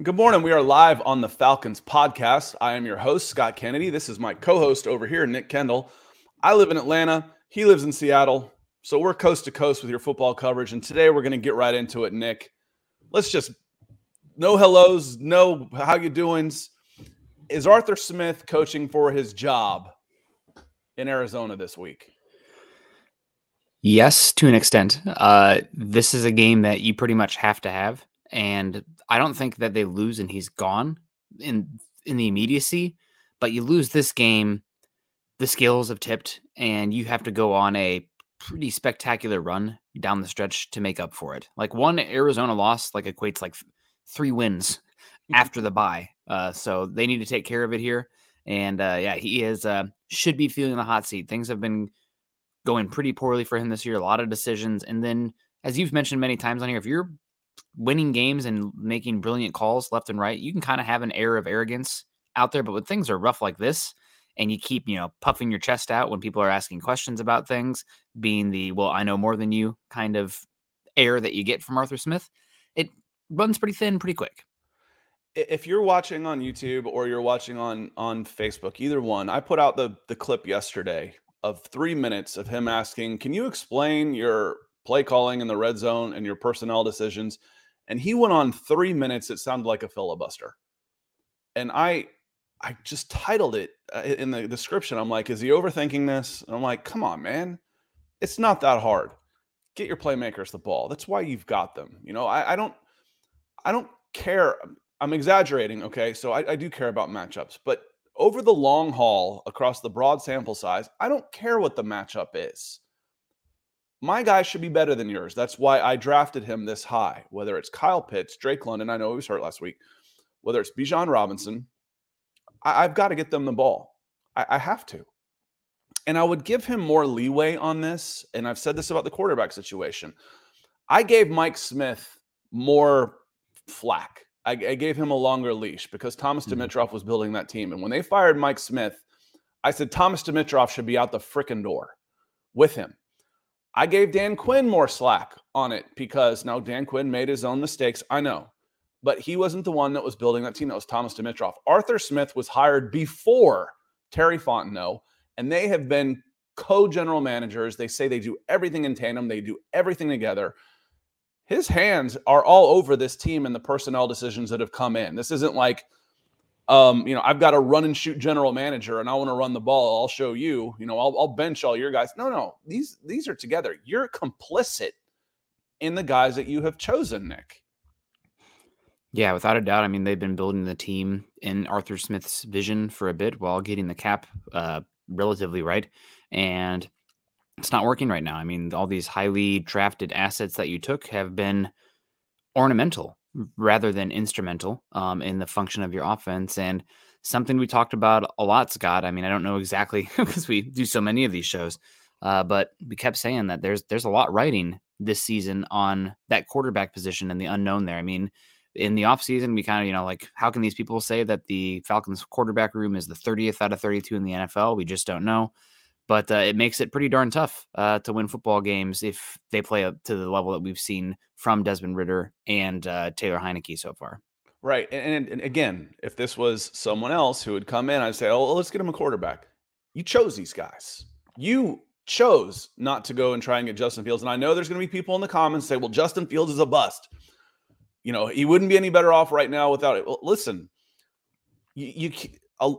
Good morning. We are live on the Falcons podcast. I am your host, Scott Kennedy. This is my co host over here, Nick Kendell. I live in Atlanta. He lives in Seattle. So we're coast to coast with your football coverage. And today we're going to get right into it, Nick. Let's just no hellos, no how you doings. Is Arthur Smith coaching for his job in Arizona this week? Yes, to an extent. Uh, this is a game that you pretty much have to have, and I don't think that they lose and he's gone in in the immediacy. But you lose this game, the skills have tipped, and you have to go on a pretty spectacular run down the stretch to make up for it. Like one Arizona loss, like equates like three wins after the bye. Uh, so they need to take care of it here. And uh, yeah, he is uh, should be feeling the hot seat. Things have been going pretty poorly for him this year. A lot of decisions, and then as you've mentioned many times on here, if you're winning games and making brilliant calls left and right, you can kind of have an air of arrogance out there. But when things are rough like this, and you keep you know puffing your chest out when people are asking questions about things, being the well, I know more than you kind of air that you get from Arthur Smith, it runs pretty thin pretty quick if you're watching on YouTube or you're watching on on Facebook, either one, I put out the the clip yesterday of three minutes of him asking, "Can you explain your play calling in the red zone and your personnel decisions?" And he went on three minutes. It sounded like a filibuster, and I I just titled it uh, in the description. I'm like, "Is he overthinking this?" And I'm like, "Come on, man, it's not that hard. Get your playmakers the ball. That's why you've got them. You know, I, I don't." I don't care. I'm exaggerating, okay? So I, I do care about matchups, but over the long haul, across the broad sample size, I don't care what the matchup is. My guy should be better than yours. That's why I drafted him this high. Whether it's Kyle Pitts, Drake London, I know he was hurt last week, whether it's Bijan Robinson, I, have got to get them the ball. I, I have to. And I would give him more leeway on this. And I've said this about the quarterback situation. I gave Mike Smith more flack I, I gave him a longer leash because Thomas mm-hmm. Dimitroff was building that team. And when they fired Mike Smith, I said Thomas Dimitroff should be out the frickin' door with him. I gave Dan Quinn more slack on it because now Dan Quinn made his own mistakes. I know, but he wasn't the one that was building that team. That was Thomas Dimitroff. Arthur Smith was hired before Terry Fontenot, and they have been co general managers. They say they do everything in tandem, they do everything together his hands are all over this team and the personnel decisions that have come in. This isn't like, um, you know, I've got a run and shoot general manager and I want to run the ball. I'll show you, you know, I'll, I'll bench all your guys. No, no, these these are together. You're complicit in the guys that you have chosen, Nick. Yeah, without a doubt. I mean, they've been building the team in Arthur Smith's vision for a bit while getting the cap uh, relatively right. And it's not working right now. I mean, all these highly drafted assets that you took have been ornamental rather than instrumental um, in the function of your offense. And something we talked about a lot, Scott. I mean, I don't know exactly because we do so many of these shows, uh, but we kept saying that there's there's a lot writing this season on that quarterback position and the unknown there. I mean, in the offseason, we kind of, you know, like, how can these people say that the Falcons quarterback room is the 30th out of 32 in the NFL? We just don't know but uh, it makes it pretty darn tough uh, to win football games if they play up to the level that we've seen from Desmond Ridder and uh, Taylor Heinicke so far. Right, and, and, again, if this was someone else who would come in, I'd say, "Oh, let's get him a quarterback." You chose these guys. You chose not to go and try and get Justin Fields. And I know there's going to be people in the comments say, "Well, Justin Fields is a bust." You know, he wouldn't be any better off right now without it. Well, listen, you, you a,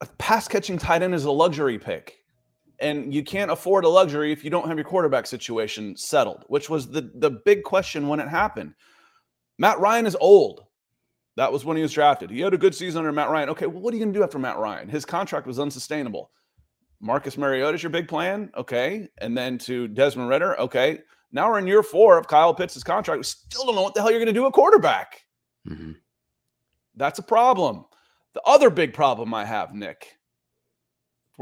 a pass catching tight end is a luxury pick and you can't afford a luxury if you don't have your quarterback situation settled, which was the the big question when it happened. Matt Ryan is old. That was when he was drafted. He had a good season under Matt Ryan. Okay, well, what are you going to do after Matt Ryan? His contract was unsustainable. Marcus Mariota is your big plan, okay, and then to Desmond Ridder, okay. Now we're in year four of Kyle Pitts' contract. We still don't know what the hell you're going to do at quarterback. Mm-hmm. That's a problem. The other big problem I have, Nick,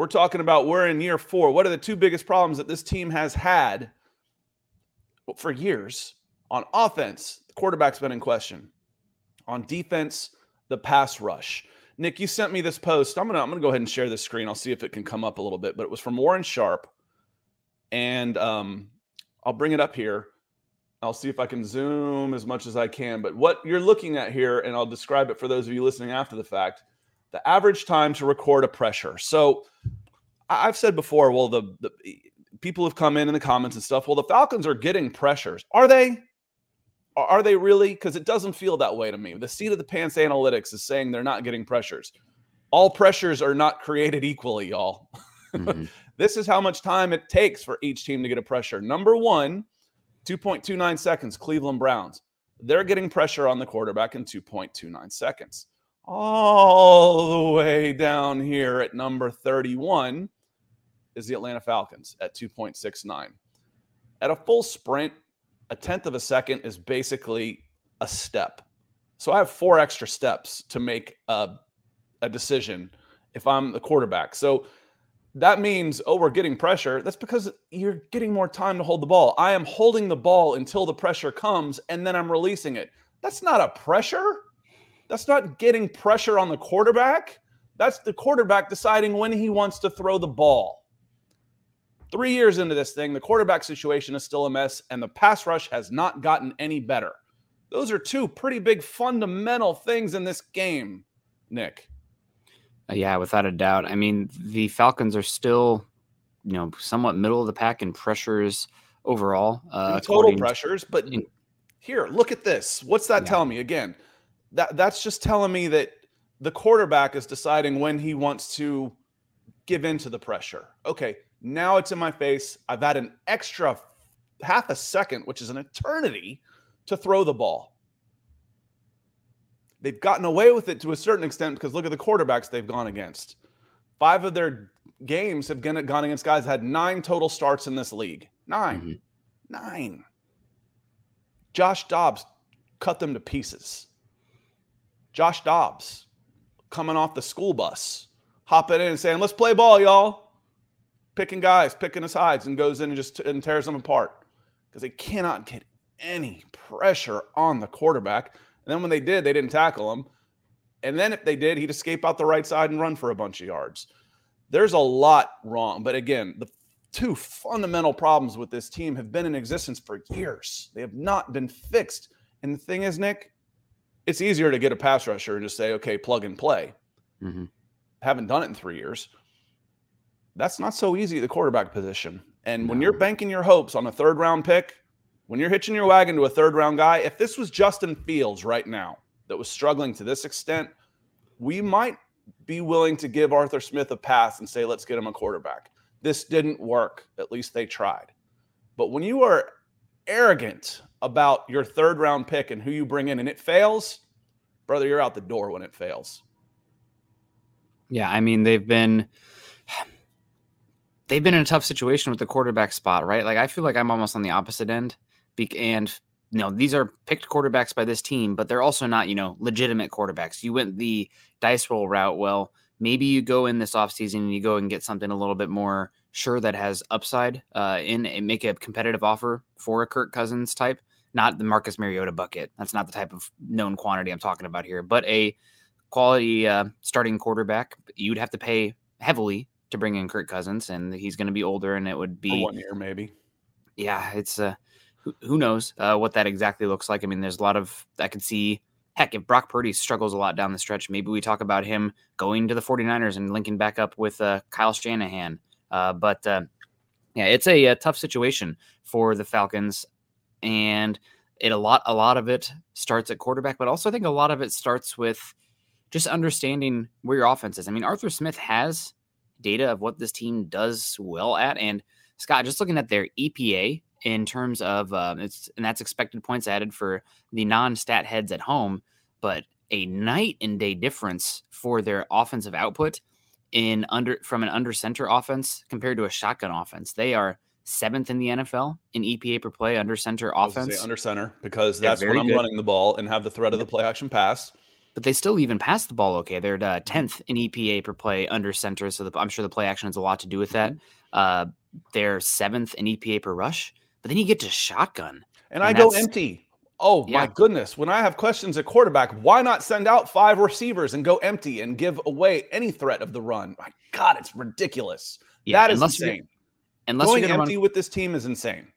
we're talking about we're in year four. What are the two biggest problems that this team has had for years? On offense, the quarterback's been in question. On defense, the pass rush. Nick, you sent me this post. I'm gonna I'm gonna go ahead and share this screen. I'll see if it can come up a little bit. But it was from Warren Sharp, and um, I'll bring it up here. I'll see if I can zoom as much as I can. But what you're looking at here, and I'll describe it for those of you listening after the fact the average time to record a pressure. So I've said before, well, the, the people have come in in the comments and stuff. Well, the Falcons are getting pressures. Are they? Are they really? Because it doesn't feel that way to me. The seat of the pants analytics is saying they're not getting pressures. All pressures are not created equally, y'all. Mm-hmm. this is how much time it takes for each team to get a pressure. Number one, 2.29 seconds, Cleveland Browns. They're getting pressure on the quarterback in 2.29 seconds. All the way down here at number 31 is the Atlanta Falcons at 2.69. At a full sprint, a tenth of a second is basically a step. So I have four extra steps to make a, a decision if I'm the quarterback. So that means, oh, we're getting pressure. That's because you're getting more time to hold the ball. I am holding the ball until the pressure comes and then I'm releasing it. That's not a pressure. That's not getting pressure on the quarterback. That's the quarterback deciding when he wants to throw the ball. Three years into this thing, the quarterback situation is still a mess, and the pass rush has not gotten any better. Those are two pretty big fundamental things in this game, Nick. Uh, yeah, without a doubt. I mean, the Falcons are still, you know, somewhat middle of the pack in pressures overall. Uh, total pressures, but in, here, look at this. What's that yeah. telling me? Again, that that's just telling me that the quarterback is deciding when he wants to give in to the pressure. Okay, now it's in my face. I've had an extra half a second, which is an eternity, to throw the ball. They've gotten away with it to a certain extent because look at the quarterbacks they've gone against. Five of their games have gone against guys that had nine total starts in this league. 9 mm-hmm. Nine. Josh Dobbs cut them to pieces. Josh Dobbs coming off the school bus, hopping in and saying, let's play ball, y'all. Picking guys, picking his sides, and goes in and just and tears them apart because they cannot get any pressure on the quarterback. And then when they did, they didn't tackle him. And then if they did, he'd escape out the right side and run for a bunch of yards. There's a lot wrong. But again, the two fundamental problems with this team have been in existence for years. They have not been fixed. And the thing is, Nick, it's easier to get a pass rusher and just say, okay, plug and play. Mm-hmm. Haven't done it in three years. That's not so easy at the quarterback position. And no. when you're banking your hopes on a third round pick, when you're hitching your wagon to a third round guy, if this was Justin Fields right now that was struggling to this extent, we might be willing to give Arthur Smith a pass and say, let's get him a quarterback. This didn't work. At least they tried. But when you are arrogant about your third round pick and who you bring in and it fails, brother, you're out the door when it fails. Yeah, I mean, they've been they've been in a tough situation with the quarterback spot, right? Like I feel like I'm almost on the opposite end and you know these are picked quarterbacks by this team, but they're also not you know legitimate quarterbacks. You went the dice roll route. Well, maybe you go in this offseason and you go and get something a little bit more sure that has upside uh, in and make a competitive offer for a Kirk Cousins type, not the Marcus Mariota bucket. That's not the type of known quantity I'm talking about here, but a quality uh, starting quarterback. You'd have to pay heavily to bring in Kirk Cousins, and he's going to be older, and it would be for one year maybe. Yeah, it's uh, who, knows uh, what that exactly looks like. I mean, there's a lot of I can see. Heck, if Brock Purdy struggles a lot down the stretch, maybe we talk about him going to the 49ers and linking back up with uh, Kyle Shanahan. Uh, but uh, yeah, it's a, a, tough situation for the Falcons, and it a lot a lot of it starts at quarterback, but also I think a lot of it starts with just understanding where your offense is. I mean, Arthur Smith has data of what this team does well at, and Scott, just looking at their EPA in terms of uh, it's and that's expected points added for the non-stat heads at home, but a night and day difference for their offensive output in under from an under center offense compared to a shotgun offense. They are seventh in the NFL in EPA per play under center offense. Under center because that's when I'm good. running the ball and have the threat of the play action pass. But they still even pass the ball okay. They're uh, tenth in EPA per play under center, so the, I'm sure the play action has a lot to do with that. Mm-hmm. Uh, they're seventh in EPA per rush. But then you get to shotgun. And, and I go empty. Oh yeah. my goodness. When I have questions at quarterback, why not send out five receivers and go empty and give away any threat of the run? My God, it's ridiculous. Yeah, that is insane. Unless Going empty run... with this team is insane.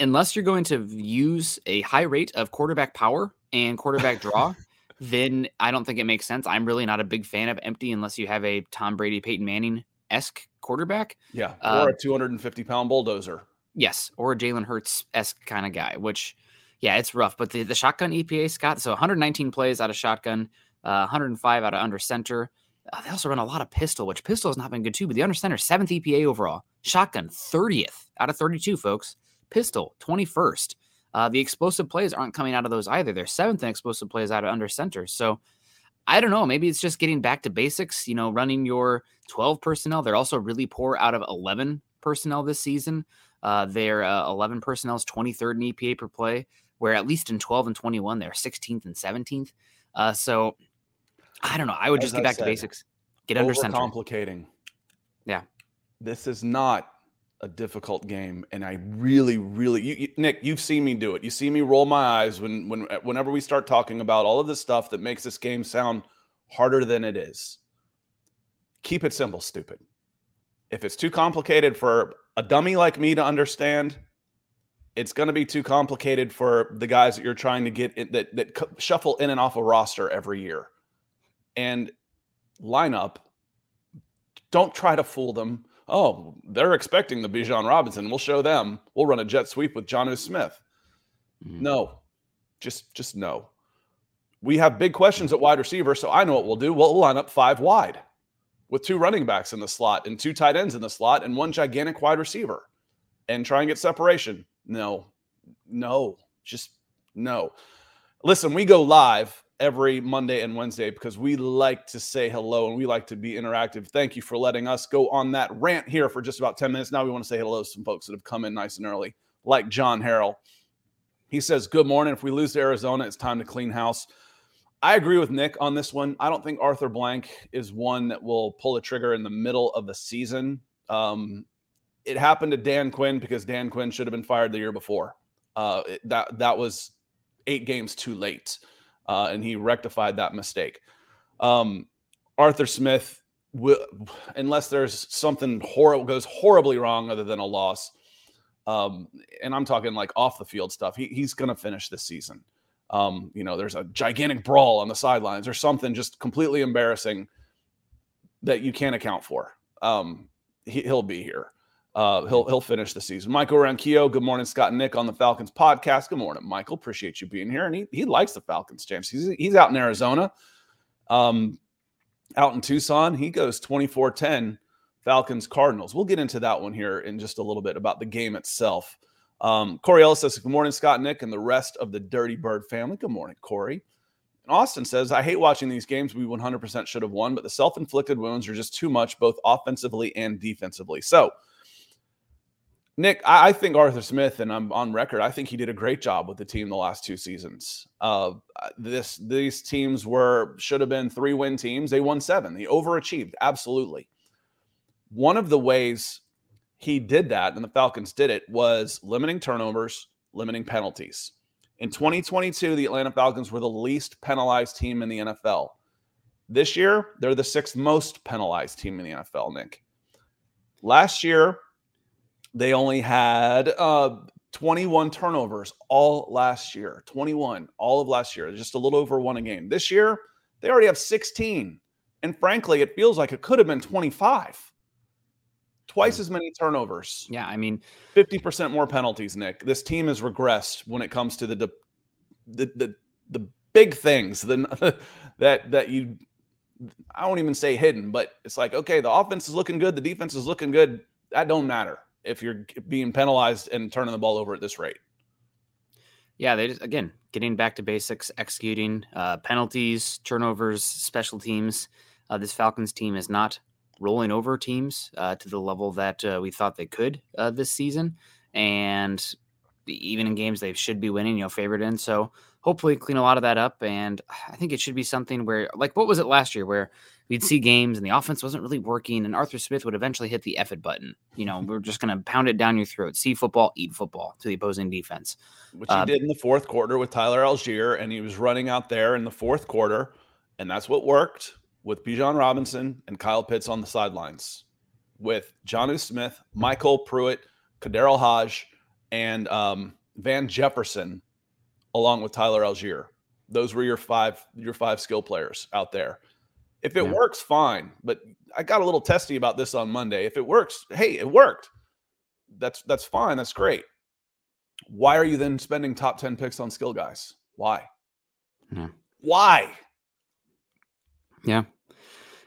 unless you're going to use a high rate of quarterback power and quarterback draw, then I don't think it makes sense. I'm really not a big fan of empty unless you have a Tom Brady, Peyton Manning esque quarterback. Yeah, or uh, a 250 pound bulldozer. Yes, or a Jalen Hurts esque kind of guy. Which, yeah, it's rough. But the the shotgun EPA Scott, so 119 plays out of shotgun, uh, 105 out of under center. Uh, they also run a lot of pistol, which pistol has not been good too. But the under center, seventh EPA overall. Shotgun, 30th out of 32, folks. Pistol, 21st. Uh, the explosive plays aren't coming out of those either. They're seventh in explosive plays out of under center. So I don't know. Maybe it's just getting back to basics, you know, running your 12 personnel. They're also really poor out of 11 personnel this season. Uh, their uh, 11 personnel is 23rd in EPA per play, where at least in 12 and 21, they're 16th and 17th. Uh, so I don't know. I would just As get I back said, to basics, get under center. Complicating. Yeah. This is not a difficult game, and I really, really, you, you, Nick, you've seen me do it. You see me roll my eyes when, when, whenever we start talking about all of the stuff that makes this game sound harder than it is. Keep it simple, stupid. If it's too complicated for a dummy like me to understand, it's going to be too complicated for the guys that you're trying to get in, that that shuffle in and off a roster every year. And lineup, don't try to fool them oh, they're expecting the Bijan Robinson. We'll show them. We'll run a jet sweep with Jonnu Smith. Mm-hmm. No, just just no. We have big questions at wide receiver, so I know what we'll do. We'll line up five wide with two running backs in the slot and two tight ends in the slot and one gigantic wide receiver and try and get separation. No, no, just no. Listen, we go live every Monday and Wednesday because we like to say hello and we like to be interactive. Thank you for letting us go on that rant here for just about 10 minutes. Now we want to say hello to some folks that have come in nice and early, like John Harrell. He says, Good morning. If we lose to Arizona, it's time to clean house. I agree with Nick on this one. I don't think Arthur Blank is one that will pull a trigger in the middle of the season. Um, it happened to Dan Quinn because Dan Quinn should have been fired the year before. Uh, that that was eight games too late uh, and he rectified that mistake. Um, Arthur Smith, unless there's something horrible goes horribly wrong other than a loss, um, and I'm talking like off the field stuff, he, he's going to finish this season. Um, you know, there's a gigantic brawl on the sidelines or something just completely embarrassing that you can't account for. Um, he, will be here. Uh, he'll he'll finish the season. Michael Ranquillo, good morning, Scott and Nick on the Falcons podcast. Good morning, Michael. Appreciate you being here. And he he likes the Falcons, James. He's he's out in Arizona, um, out in Tucson. He goes 24-10 Falcons Cardinals. We'll get into that one here in just a little bit about the game itself. Um, Corey Ellis says, Good morning, Scott, Nick, and the rest of the Dirty Bird family. Good morning, Corey. Austin says, I hate watching these games. We 100% should have won, but the self inflicted wounds are just too much, both offensively and defensively. So, Nick, I, think Arthur Smith, and I'm on record. I think he did a great job with the team the last two seasons. Uh, this these teams were should have been three win teams. They won seven. They overachieved absolutely. One of the ways he did that, and the Falcons did it, was limiting turnovers, limiting penalties. In 2022, the Atlanta Falcons were the least penalized team in the NFL. This year, they're the sixth most penalized team in the NFL. Nick, last year they only had uh, 21 turnovers all last year. 21 all of last year, just a little over one a game. This year, they already have 16. And frankly, it feels like it could have been 25. Twice hmm. as many turnovers. Yeah, I mean, 50% more penalties, Nick. This team has regressed when it comes to the the the, the big things the, that that you I won't even say hidden, but it's like okay, the offense is looking good, the defense is looking good. That don't matter if you're being penalized and turning the ball over at this rate. Yeah, they just, again getting back to basics, executing uh, penalties, turnovers, special teams. Uh, this Falcons team is not rolling over teams uh, to the level that uh, we thought they could uh, this season, and even in games they should be winning, you know, favored in. So hopefully clean a lot of that up, and I think it should be something where, like, what was it last year, where we'd see games and the offense wasn't really working, and Arthur Smith would eventually hit the F it button. You know, we're just going to pound it down your throat. See football, eat football to the opposing defense. Which uh, he did in the fourth quarter with Tyler Allgeier, and he was running out there in the fourth quarter, and that's what worked with Bijan Robinson and Kyle Pitts on the sidelines, with Jonnu Smith, MyCole Pruitt, KhaDarel Hodge, and um, Van Jefferson, along with Tyler Allgeier. Those were your five your five skill players out there. If it yeah. works, fine. But I got a little testy about this on Monday. If it works, hey, it worked. That's that's fine. That's great. Why are you then spending top 10 picks on skill guys? Why? Yeah. Why? Yeah.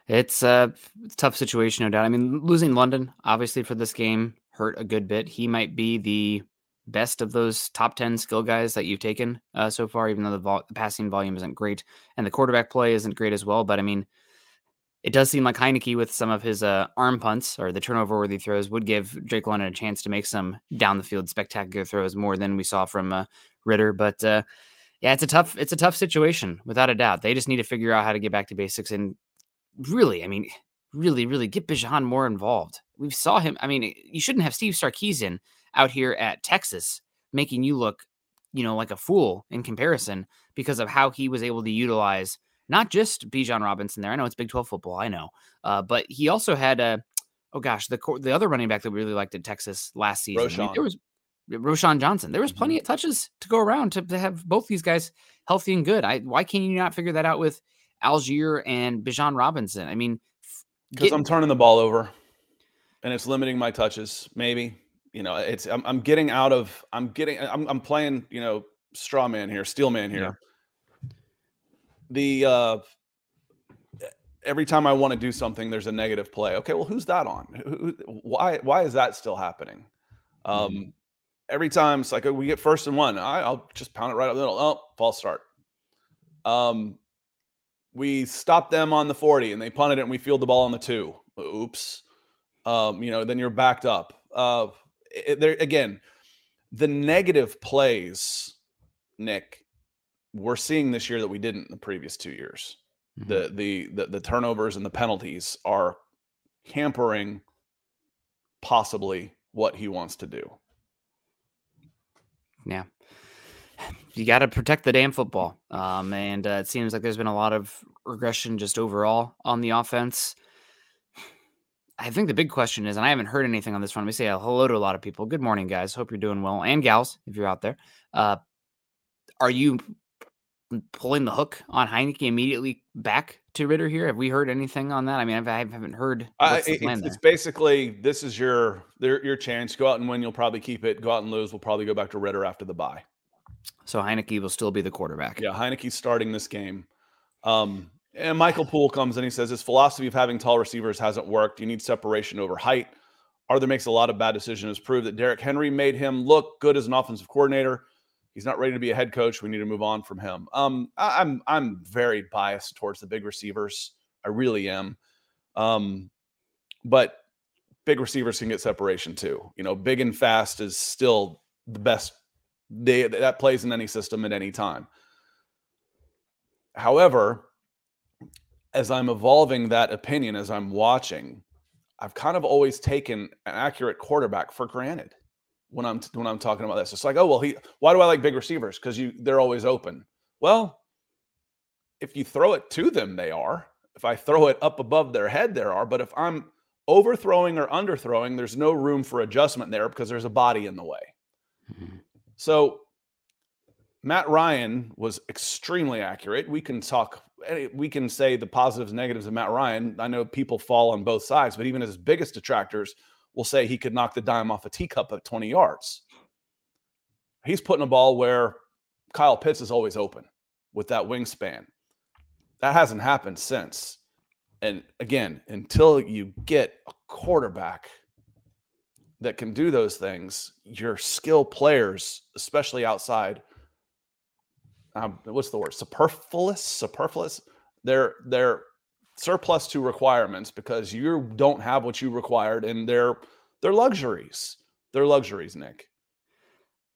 It's a tough situation, no doubt. I mean, losing London, obviously, for this game hurt a good bit. He might be the best of those top 10 skill guys that you've taken uh, so far, even though the, vol- the, passing volume isn't great and the quarterback play isn't great as well. But I mean, it does seem like Heinicke, with some of his uh, arm punts or the turnover worthy throws, would give Drake London a chance to make some down the field spectacular throws more than we saw from uh, Ridder. But uh, yeah, it's a tough it's a tough situation without a doubt. They just need to figure out how to get back to basics and really, I mean, really, really get Bijan more involved. We saw him. I mean, you shouldn't have Steve Sarkisian out here at Texas making you look, you know, like a fool in comparison because of how he was able to utilize not just Bijan Robinson there. I know it's Big 12 football, I know, uh, but he also had a oh gosh, the the other running back that we really liked at Texas last season. I mean, there was Roschon Johnson. There was plenty mm-hmm. of touches to go around to, to have both these guys healthy and good. I why can't you not figure that out with Allgeier and Bijan Robinson? I mean, because I'm turning the ball over, and it's limiting my touches. Maybe you know, it's I'm, I'm getting out of I'm getting I'm I'm playing you know straw man here, steel man here. Yeah the uh, every time I want to do something, there's a negative play. Okay, well, who's that on? Who, why why is that still happening? Um, mm-hmm. Every time it's like we get first and one, I, will just pound it right up the middle. Oh, false start. Um, we stop them on the 40 and they punted it and we field the ball on the two. Oops. Um, you know, then you're backed up. Uh, there again, the negative plays, Nick, we're seeing this year that we didn't in the previous two years. Mm-hmm. The, the the the turnovers and the penalties are hampering possibly what he wants to do. Yeah. You got to protect the damn football. Um, and uh, it seems like there's been a lot of regression just overall on the offense. I think the big question is, and I haven't heard anything on this front. We say hello to a lot of people. Good morning, guys. Hope you're doing well, and gals, if you're out there. Uh, are you pulling the hook on Heinicke immediately back to Ridder here? Have we heard anything on that? I mean, I've, I haven't heard. Uh, it's, it's, basically this is your your chance. Go out and win. You'll probably keep it. Go out and lose. We'll probably go back to Ridder after the bye. So Heinicke will still be the quarterback. Yeah, Heinicke's starting this game. Um, and Michael Poole comes in. He says his philosophy of having tall receivers hasn't worked. You need separation over height. Arthur makes a lot of bad decisions. Prove that Derrick Henry made him look good as an offensive coordinator. He's not ready to be a head coach. We need to move on from him. Um, I, am I'm, I'm very biased towards the big receivers. I really am. Um, but big receivers can get separation too. You know, big and fast is still the best. They, that plays in any system at any time. However, as I'm evolving that opinion, as I'm watching, I've kind of always taken an accurate quarterback for granted when I'm when I'm talking about this. It's like, oh well, he. Why do I like big receivers? Because you they're always open. Well, if you throw it to them, they are. If I throw it up above their head, there are. But if I'm overthrowing or underthrowing, there's no room for adjustment there because there's a body in the way. Mm-hmm. So Matt Ryan was extremely accurate. We can talk, eh, we can say the positives, and negatives of Matt Ryan. I know people fall on both sides, but even his biggest detractors will say he could knock the dime off a teacup at 20 yards. He's putting a ball where Kyle Pitts is always open with that wingspan. That hasn't happened since. And again, until you get a quarterback that can do those things, your skill players, especially outside, um, what's the word? Superfluous, superfluous. They're they're surplus to requirements because you don't have what you required and they're they're luxuries. They're luxuries, Nick.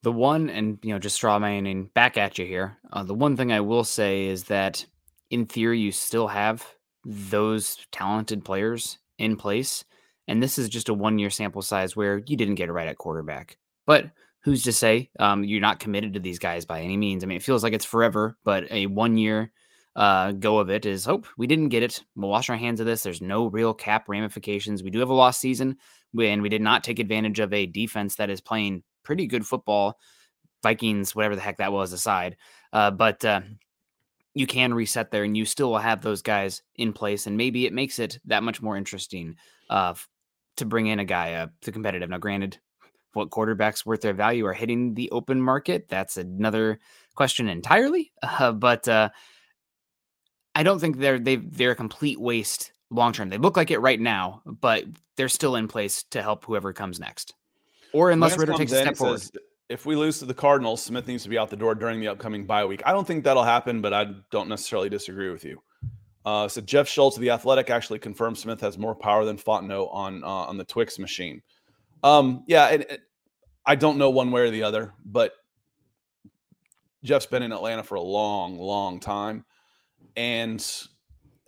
The one, and you know, just straw manning back at you here. Uh, the one thing I will say is that, in theory, you still have those talented players in place, and this is just a one-year sample size where you didn't get it right at quarterback. But who's to say um, you're not committed to these guys by any means? I mean, it feels like it's forever, but a one-year uh, go of it is hope we didn't get it. We'll wash our hands of this. There's no real cap ramifications. We do have a lost season when we did not take advantage of a defense that is playing pretty good football. Vikings, whatever the heck that was, aside, uh, but uh, you can reset there, and you still will have those guys in place, and maybe it makes it that much more interesting uh, to bring in a guy uh, to competitive. Now, granted, what quarterbacks worth their value are hitting the open market. That's another question entirely. Uh, but uh, I don't think they're they they're a complete waste long term. They look like it right now, but they're still in place to help whoever comes next. Or unless Lance Ridder takes a step forward. Says, if we lose to the Cardinals, Smith needs to be out the door during the upcoming bye week. I don't think that'll happen, but I don't necessarily disagree with you. Uh, so Jeff Schultz of the Athletic actually confirmed Smith has more power than Fontenot on uh, on the Twix machine. Um, yeah, it, it, I don't know one way or the other, but Jeff's been in Atlanta for a long, long time, and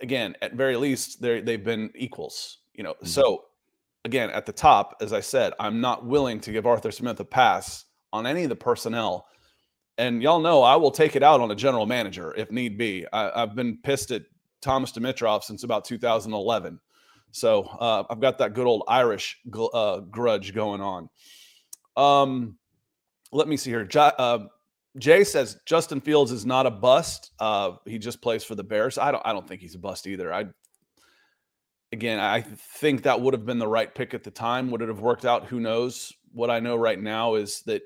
again, at very least, they they've been equals. You know, mm-hmm. so again, at the top, as I said, I'm not willing to give Arthur Smith a pass on any of the personnel. And y'all know I will take it out on a general manager if need be. I, have been pissed at Thomas Dimitroff since about 2011. So uh, I've got that good old Irish gl- uh, grudge going on. Um, let me see here. J- uh, Jay says Justin Fields is not a bust. Uh, he just plays for the Bears. I don't. I don't think he's a bust either. I again, I think that would have been the right pick at the time. Would it have worked out? Who knows? What I know right now is that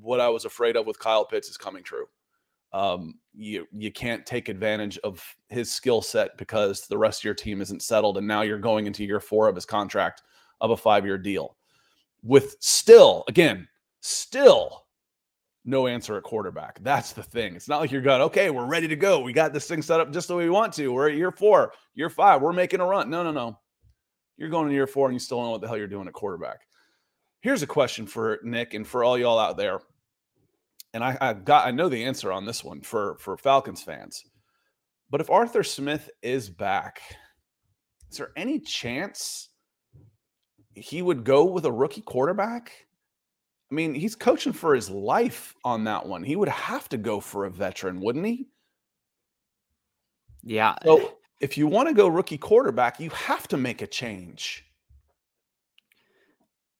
what I was afraid of with Kyle Pitts is coming true um, you you can't take advantage of his skill set because the rest of your team isn't settled, and now you're going into year four of his contract of a five year deal, with still again still no answer at quarterback. That's the thing. It's not like you're going, okay, we're ready to go. We got this thing set up just the way we want to. We're at year four, year five, we're making a run. No, no, no. You're going to year four and you still don't know what the hell you're doing at quarterback. Here's a question for Nick and for all y'all out there and I, I got I know the answer on this one for for Falcons fans. But if Arthur Smith is back, is there any chance he would go with a rookie quarterback? I mean, he's coaching for his life on that one. He would have to go for a veteran, wouldn't he? Yeah. So if you want to go rookie quarterback, you have to make a change.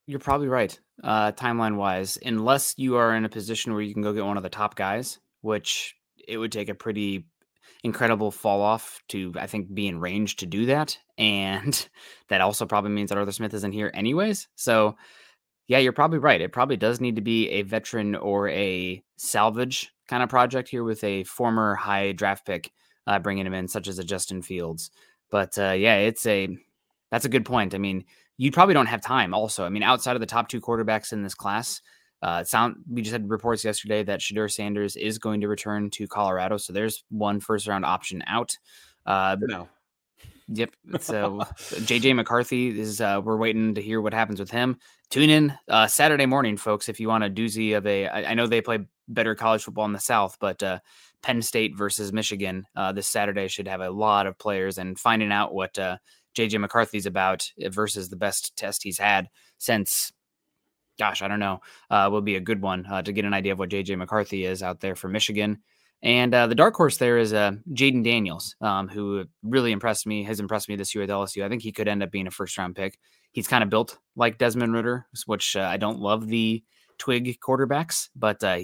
You're probably right uh, timeline wise, unless you are in a position where you can go get one of the top guys, which it would take a pretty incredible fall off to, I think, be in range to do that. And that also probably means that Arthur Smith isn't here anyways. So, yeah, you're probably right. It probably does need to be a veteran or a salvage kind of project here with a former high draft pick uh, bringing him in, such as a Justin Fields. But uh, yeah, it's a that's a good point. I mean, you probably don't have time. Also, I mean, outside of the top two quarterbacks in this class, uh, sound we just had reports yesterday that Shedeur Sanders is going to return to Colorado, so there's one first round option out. Uh, no. Yep. So JJ McCarthy is uh, we're waiting to hear what happens with him. Tune in uh, Saturday morning, folks, if you want a doozy of a. I, I know they play better college football in the South, but uh, Penn State versus Michigan uh, this Saturday should have a lot of players and finding out what uh, JJ McCarthy's about eh, versus the best test he's had since, gosh, I don't know, uh, will be a good one uh, to get an idea of what JJ McCarthy is out there for Michigan. And uh, the dark horse there is uh, Jayden Daniels, um, who really impressed me, has impressed me this year at LSU. I think he could end up being a first round pick. He's kind of built like Desmond Ridder, which uh, I don't love the twig quarterbacks, but uh,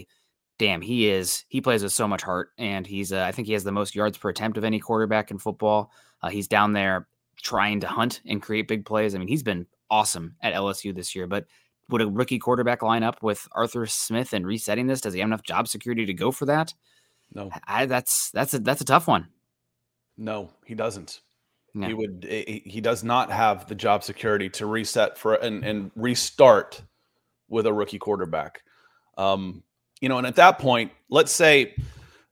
damn, he is. He plays with so much heart, and he's. Uh, I think he has the most yards per attempt of any quarterback in football. Uh, he's down there trying to hunt and create big plays. I mean, he's been awesome at LSU this year, but would a rookie quarterback line up with Arthur Smith and resetting this? Does he have enough job security to go for that? No, I, that's that's a that's a tough one. No, he doesn't. No. He would. He does not have the job security to reset for and and restart with a rookie quarterback. Um, you know, and at that point, let's say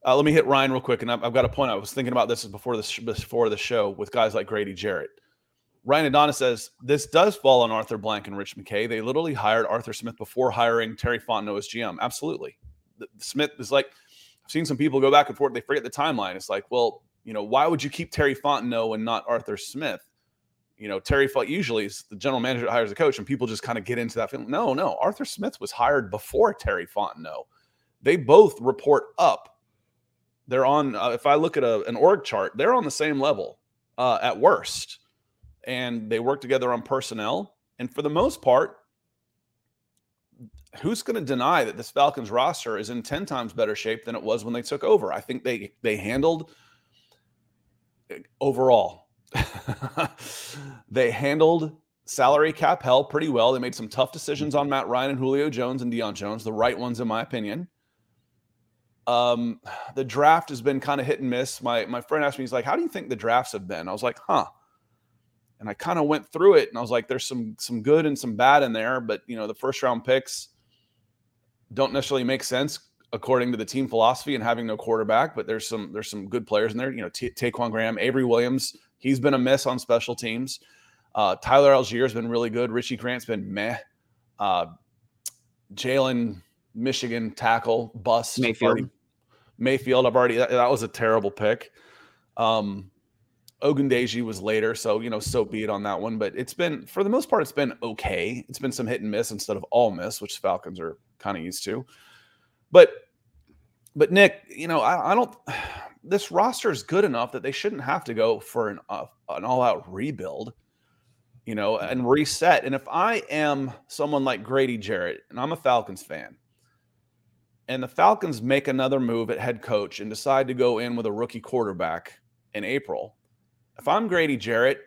uh, let me hit Ryan real quick, and I've, I've, got a point. I was thinking about this before the before the show with guys like Grady Jarrett. Ryan Adonis says this does fall on Arthur Blank and Rich McKay. They literally hired Arthur Smith before hiring Terry Fontenot as GM. Absolutely, the, Smith is like I've seen some people go back and forth. They forget the timeline. It's like, well, you know, why would you keep Terry Fontenot and not Arthur Smith? You know, Terry usually is the general manager that hires a coach, and people just kind of get into that feeling. No, no, Arthur Smith was hired before Terry Fontenot. They both report up they're on. Uh, if I look at a, an org chart, they're on the same level uh, at worst, and they work together on personnel. And for the most part, who's going to deny that this Falcons roster is in 10 times better shape than it was when they took over? I think they they handled overall they handled salary cap hell pretty well. They made some tough decisions on Matt Ryan and Julio Jones and Deion Jones, the right ones in my opinion. Um, the draft has been kind of hit and miss. My my friend asked me, he's like, "How do you think the drafts have been?" I was like, "Huh." And I kind of went through it, and I was like, "There's some some good and some bad in there, but you know, the first round picks don't necessarily make sense according to the team philosophy and having no quarterback. But there's some there's some good players in there. You know, T- Ta'Quon Graham, Avery Williams, he's been a miss on special teams. Uh, Tyler Allgeier's been really good. Richie Grant's been meh. Uh, Jalen Michigan tackle bust. Mayfield. Already, Mayfield, I've already that, that was a terrible pick. Um, Ogundeji was later, so you know, so be it on that one. But it's been, for the most part, it's been okay. It's been some hit and miss instead of all miss, which Falcons are kind of used to. But, but Nick, you know, I, I don't. This roster is good enough that they shouldn't have to go for an uh, an all out rebuild, you know, and reset. And if I am someone like Grady Jarrett, and I'm a Falcons fan, and the Falcons make another move at head coach and decide to go in with a rookie quarterback in April, if I'm Grady Jarrett,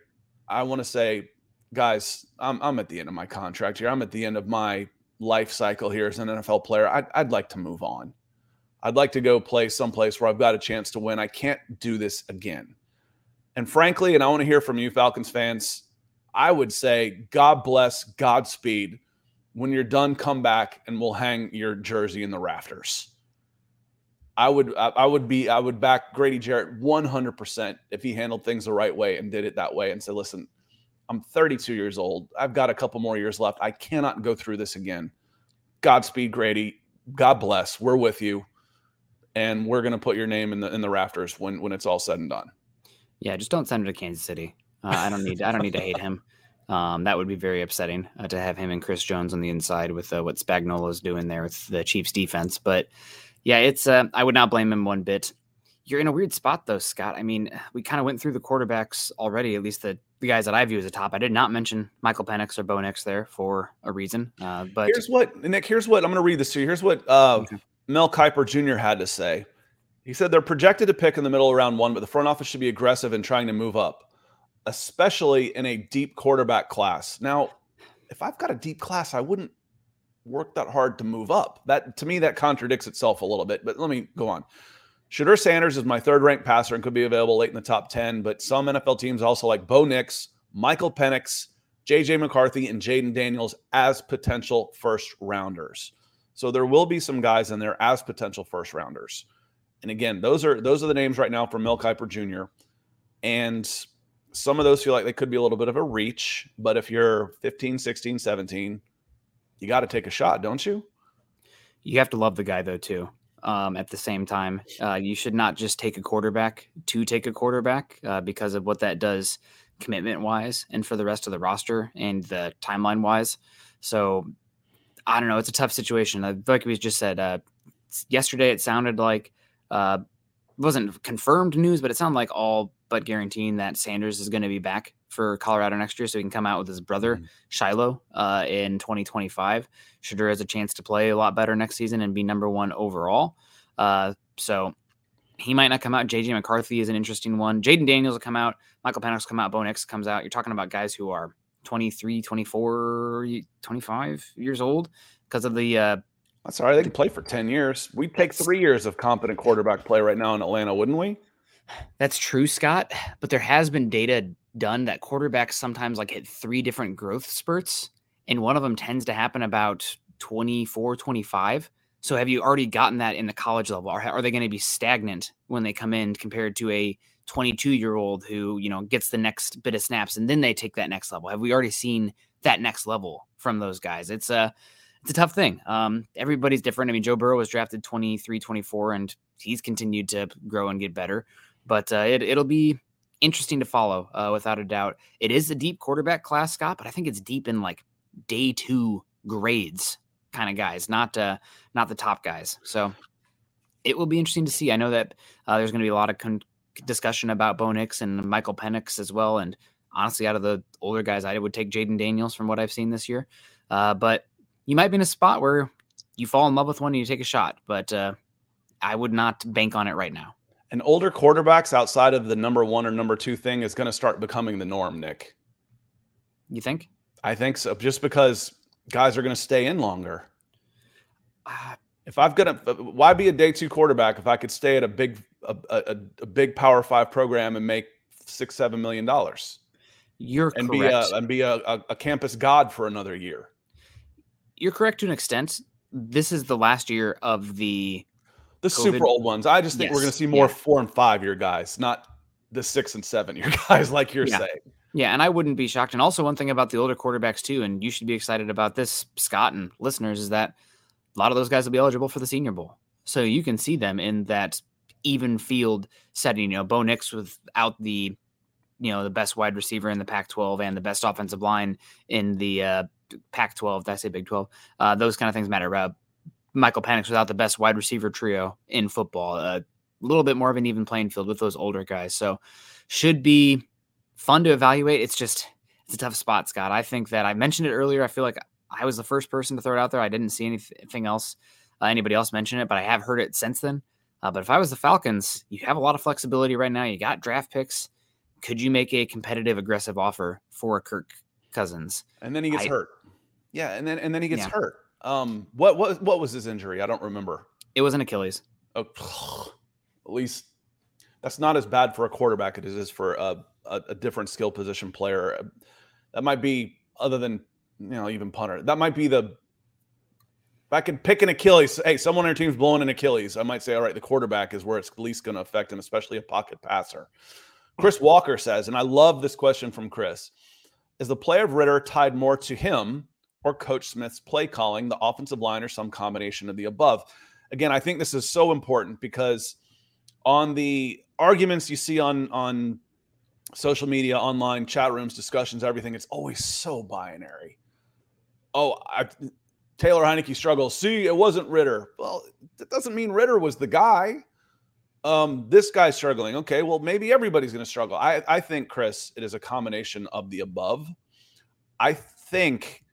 I want to say, guys, I'm, I'm at the end of my contract here. I'm at the end of my life cycle here as an NFL player. I'd, I'd like to move on. I'd like to go play someplace where I've got a chance to win. I can't do this again. And frankly, and I want to hear from you, Falcons fans, I would say, God bless, Godspeed when you're done, come back and we'll hang your jersey in the rafters. I would I would be I would back Grady Jarrett 100% if he handled things the right way and did it that way and said, "Listen, I'm 32 years old. I've got a couple more years left. I cannot go through this again. Godspeed, Grady. God bless. We're with you, and we're to put your name in the in the rafters when when it's all said and done." Yeah, just don't send him to Kansas City. Uh, I don't need I don't need to hate him. Um, that would be very upsetting uh, to have him and Chris Jones on the inside with uh, what Spagnuolo's doing there with the Chiefs defense. But yeah, it's uh, I would not blame him one bit. You're in a weird spot though, Scott. I mean, we kind of went through the quarterbacks already, at least the, the guys that I view as a top. I did not mention Michael Penix or Bo Nix there for a reason. Uh, but here's what Nick. Here's what I'm going to read this to you. Here's what uh, okay. Mel Kiper Jr. had to say. He said they're projected to pick in the middle of round one, but the front office should be aggressive in trying to move up especially in a deep quarterback class. Now, if I've got a deep class, I wouldn't work that hard to move up. That to me that contradicts itself a little bit. But let me go on. Shedeur Sanders is my third ranked passer and could be available late in the top 10, but some NFL teams also like Bo Nix, Michael Penix, JJ McCarthy, and Jayden Daniels as potential first rounders. So there will be some guys in there as potential first rounders. And again, those are those are the names right now for Mel Kiper Jr. And some of those feel like they could be a little bit of a reach, but if you're 15, 16, 17, you got to take a shot, don't you? You have to love the guy though too. Um, at the same time, uh, you should not just take a quarterback to take a quarterback uh, because of what that does commitment wise and for the rest of the roster and the timeline wise. So I don't know. It's a tough situation. Like we just said uh, yesterday, it sounded like uh, wasn't confirmed news, but it sounded like all but guaranteeing that Sanders is going to be back for Colorado next year, so he can come out with his brother mm-hmm. Shilo uh, in 2025. Shedeur has a chance to play a lot better next season and be number one overall. Uh, so he might not come out. JJ McCarthy is an interesting one. Jayden Daniels will come out. Michael Penix come out. Bo Nix comes out. You're talking about guys who are 23, 24, 25 years old because of the. Uh, That's all right. They can play for 10 years. We'd take three years of competent quarterback play right now in Atlanta, wouldn't we? That's true, Scott. But there has been data done that quarterbacks sometimes like hit three different growth spurts, and one of them tends to happen about 24, 25. So have you already gotten that in the college level? Or are they going to be stagnant when they come in compared to a 22 year old who, you know, gets the next bit of snaps and then they take that next level? Have we already seen that next level from those guys? It's a, it's a tough thing. Um, everybody's different. I mean, Joe Burrow was drafted 23, 24, and he's continued to grow and get better but uh, it, it'll be interesting to follow uh, without a doubt. It is a deep quarterback class, Scott, but I think it's deep in like day two grades kind of guys, not uh, not the top guys. So it will be interesting to see. I know that uh, there's going to be a lot of con- discussion about Bo Nix and Michael Penix as well. And honestly, out of the older guys, I would take Jayden Daniels from what I've seen this year. Uh, but you might be in a spot where you fall in love with one and you take a shot, but uh, I would not bank on it right now. And older quarterbacks outside of the number one or number two thing is going to start becoming the norm, Nick. You think? I think so. Just because guys are going to stay in longer. Uh, if I've got a, why be a day two quarterback if I could stay at a big, a, a, a big Power Five program and make six, seven million dollars? You're and correct. be a and be a, a, a campus god for another year. You're correct to an extent. This is the last year of the the COVID. super old ones. I just think yes. we're going to see more yeah. four and five year guys, not the six and seven year guys, like you're yeah. saying. Yeah, and I wouldn't be shocked. And also, one thing about the older quarterbacks too, and you should be excited about this, Scott and listeners, is that a lot of those guys will be eligible for the Senior Bowl, so you can see them in that even field setting. You know, Bo Nix without the, you know, the best wide receiver in the Pac-12 and the best offensive line in the uh, Pac-12. Did I say Big 12? Uh, those kind of things matter. Uh, Michael Penix without the best wide receiver trio in football. A little bit more of an even playing field with those older guys. So should be fun to evaluate. It's just it's a tough spot, Scott. I think that I mentioned it earlier. I feel like I was the first person to throw it out there. I didn't see anything else, uh, anybody else mention it, but I have heard it since then. Uh, but if I was the Falcons, you have a lot of flexibility right now. You got draft picks. Could you make a competitive, aggressive offer for Kirk Cousins? And then he gets I, hurt. Yeah, and then and then he gets yeah. hurt. Um, what what what was his injury? I don't remember. It was an Achilles. Oh, at least that's not as bad for a quarterback as it is for a, a, a different skill position player. That might be other than you know even punter. That might be the. If I could pick an Achilles, hey, someone on your team's blowing an Achilles, I might say, all right, the quarterback is where it's least going to affect him, especially a pocket passer. Chris Walker says, and I love this question from Chris: Is the play of Ridder tied more to him or Coach Smith's play calling, the offensive line, or some combination of the above. Again, I think this is so important because on the arguments you see on on social media, online chat rooms, discussions, everything, it's always so binary. Oh, I, Taylor Heinicke struggles. See, it wasn't Ridder. Well, that doesn't mean Ridder was the guy. Um, this guy's struggling. Okay, well, maybe everybody's going to struggle. I, I think, Chris, it is a combination of the above. I think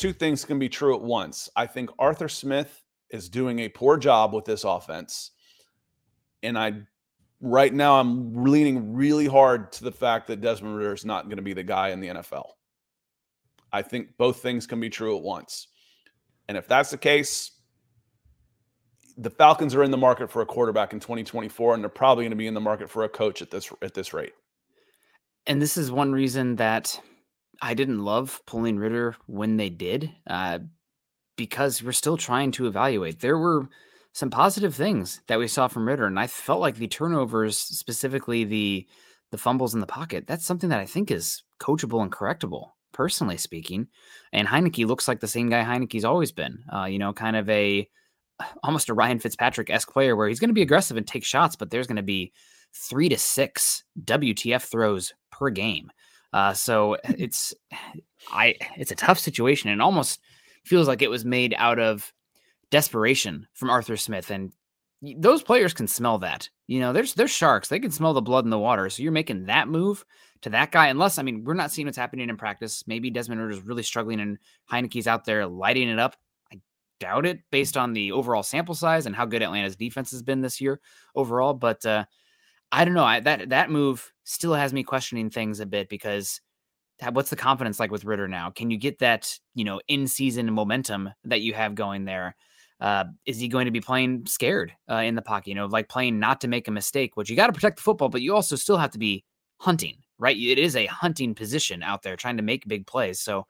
two things can be true at once. I think Arthur Smith is doing a poor job with this offense. And I right now I'm leaning really hard to the fact that Desmond Ridder is not going to be the guy in the NFL. I think both things can be true at once. And if that's the case, the Falcons are in the market for a quarterback in 2024 and they're probably going to be in the market for a coach at this at this rate. And this is one reason that I didn't love pulling Ridder when they did, uh, because we're still trying to evaluate. There were some positive things that we saw from Ridder, and I felt like the turnovers, specifically the the fumbles in the pocket, that's something that I think is coachable and correctable, personally speaking. And Heinicke looks like the same guy Heinicke's always been. Uh, you know, kind of a almost a Ryan Fitzpatrick esque player where he's going to be aggressive and take shots, but there's going to be three to six WTF throws per game. Uh, so it's I it's a tough situation and almost feels like it was made out of desperation from Arthur Smith and those players can smell that. You know, there's there's sharks. They can smell the blood in the water. So you're making that move to that guy, unless I mean we're not seeing what's happening in practice. Maybe Desmond Ridder is really struggling and Heinicke's out there lighting it up. I doubt it based on the overall sample size and how good Atlanta's defense has been this year overall. But uh, I don't know. I, that that move still has me questioning things a bit because what's the confidence like with Ridder now? Can you get that you know in season momentum that you have going there? Uh, is he going to be playing scared uh, in the pocket? You know, like playing not to make a mistake, which you got to protect the football, but you also still have to be hunting, right? It is a hunting position out there trying to make big plays. So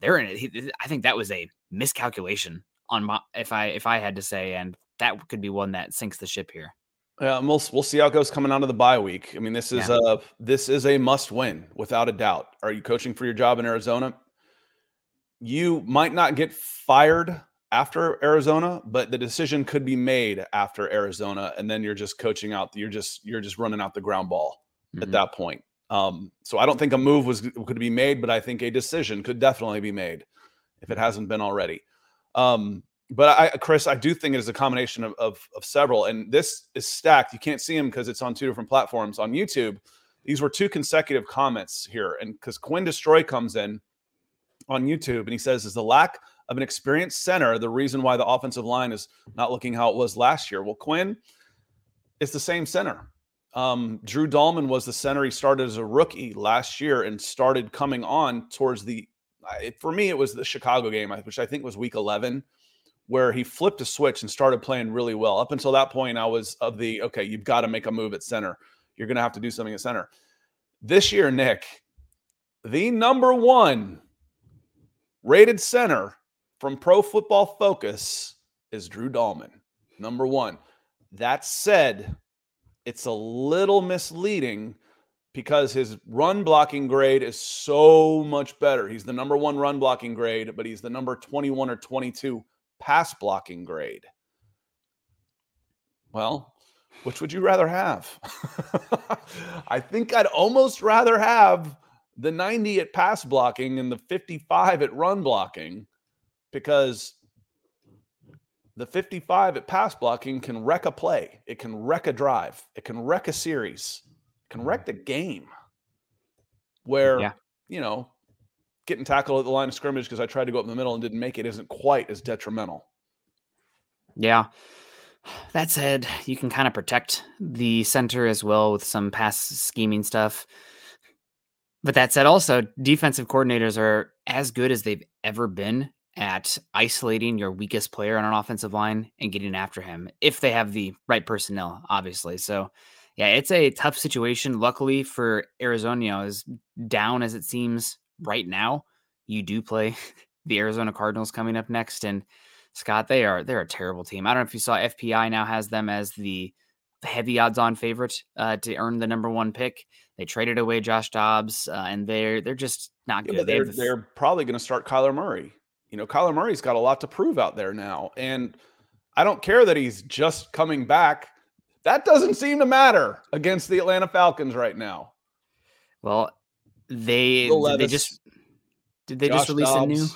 they're in it. I think that was a miscalculation on my if I if I had to say, and that could be one that sinks the ship here. Yeah, we'll we'll see how it goes coming out of the bye week. I mean, this is yeah. a this is a must win without a doubt. Are you coaching for your job in Arizona? You might not get fired after Arizona, but the decision could be made after Arizona, and then you're just coaching out. You're just you're just running out the ground ball mm-hmm. at that point. Um, so I don't think a move was could be made, but I think a decision could definitely be made if it hasn't been already. Um, but I, Chris, I do think it is a combination of, of, of several, and this is stacked. You can't see them because it's on two different platforms. On YouTube, these were two consecutive comments here, and because Quinn Destroy comes in on YouTube and he says, "Is the lack of an experienced center, the reason why the offensive line is not looking how it was last year. Well, Quinn is the same center. Um, Drew Dalman was the center. He started as a rookie last year and started coming on towards the. For me, it was the Chicago game, which I think was Week 11, where he flipped a switch and started playing really well. Up until that point, I was of the okay, you've got to make a move at center. You're going to have to do something at center. This year, Nick, the number one rated center from Pro Football Focus is Drew Dalman, number one. That said, it's a little misleading because his run blocking grade is so much better. He's the number one run blocking grade, but he's the number 21 or 22 pass blocking grade. Well, which would you rather have? I think I'd almost rather have the 90 at pass blocking and the 55 at run blocking because the 55 at pass blocking can wreck a play, it can wreck a drive, it can wreck a series, it can wreck the game. Where, yeah. you know, getting tackled at the line of scrimmage because I tried to go up in the middle and didn't make it isn't quite as detrimental. Yeah. That said, you can kind of protect the center as well with some pass scheming stuff. But that said, also, defensive coordinators are as good as they've ever been at isolating your weakest player on an offensive line and getting after him if they have the right personnel, obviously. So, yeah, it's a tough situation. Luckily for Arizona, as down as it seems right now, you do play the Arizona Cardinals coming up next. And Scott, they are they're a terrible team. I don't know if you saw FPI now has them as the heavy odds on favorite uh, to earn the number one pick. They traded away Josh Dobbs, uh, and they're they're just not good. Yeah, they're, they're probably going to start Kyler Murray. You know, Kyler Murray's got a lot to prove out there now, and I don't care that he's just coming back. That doesn't seem to matter against the Atlanta Falcons right now. Well, they they just did they Josh just release Dobbs. a new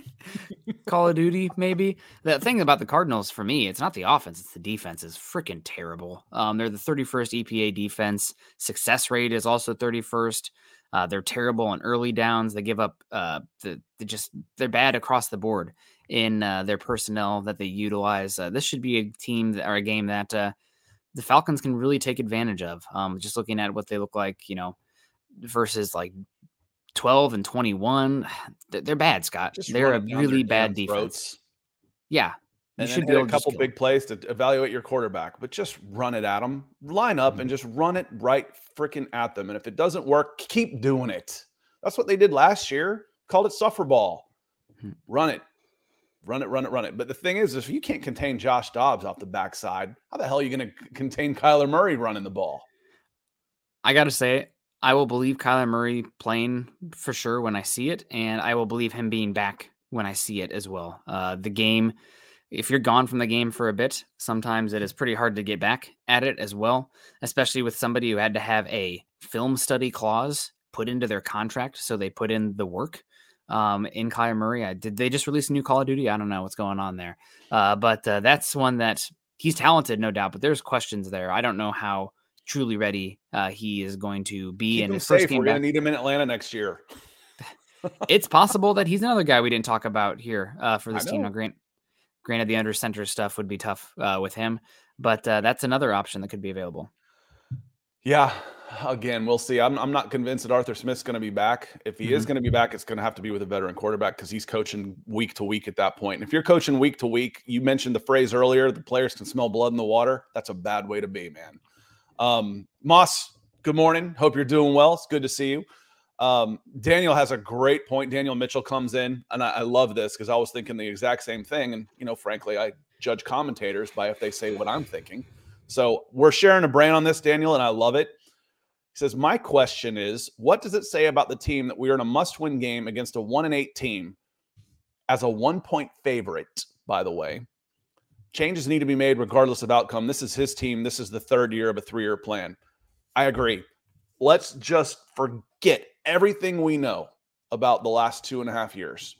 Call of Duty, maybe. The thing about the Cardinals for me, it's not the offense, it's the defense is freaking terrible. Um, they're the 31st EPA defense. Success rate is also 31st. Uh, they're terrible on early downs. They give up uh, the, the just they're bad across the board in uh, their personnel that they utilize. Uh, this should be a team that, or a game that uh, the Falcons can really take advantage of. Um, just looking at what they look like, you know, versus like 12 and 21. They're bad, Scott. Just they're a really bad defense. Throats. Yeah. You and should be a couple big plays to evaluate your quarterback, but just run it at them. Line up mm-hmm. and just run it right freaking at them. And if it doesn't work, keep doing it. That's what they did last year. Called it suffer ball. Mm-hmm. Run it. Run it, run it, run it. But the thing is, if you can't contain Josh Dobbs off the backside, how the hell are you going to contain Kyler Murray running the ball? I got to say, I will believe Kyler Murray playing for sure when I see it, and I will believe him being back when I see it as well. Uh, the game, if you're gone from the game for a bit, sometimes it is pretty hard to get back at it as well, especially with somebody who had to have a film study clause put into their contract, so they put in the work. Um, in Kyler Murray, I, did they just release a new Call of Duty? I don't know what's going on there, uh, but uh, that's one that he's talented, no doubt. But there's questions there. I don't know how truly ready uh, he is going to be. Keep in his first game We're going to need him in Atlanta next year. it's possible that he's another guy we didn't talk about here uh, for this team. Now, grant, granted, the under center stuff would be tough uh, with him, but uh, that's another option that could be available. Yeah. Again, we'll see. I'm, I'm not convinced that Arthur Smith's going to be back. If he mm-hmm. is going to be back, it's going to have to be with a veteran quarterback because he's coaching week to week at that point. And if you're coaching week to week, you mentioned the phrase earlier the players can smell blood in the water. That's a bad way to be, man. Um, Moss, good morning. Hope you're doing well. It's good to see you. Um, Daniel has a great point. Daniel Mitchell comes in, and I, I love this because I was thinking the exact same thing. And, you know, frankly, I judge commentators by if they say what I'm thinking. So we're sharing a brain on this, Daniel, and I love it. He says, My question is, what does it say about the team that we are in a must win game against a one and eight team as a one point favorite, by the way? Changes need to be made regardless of outcome. This is his team. This is the third year of a three year plan. I agree. Let's just forget everything we know about the last two and a half years.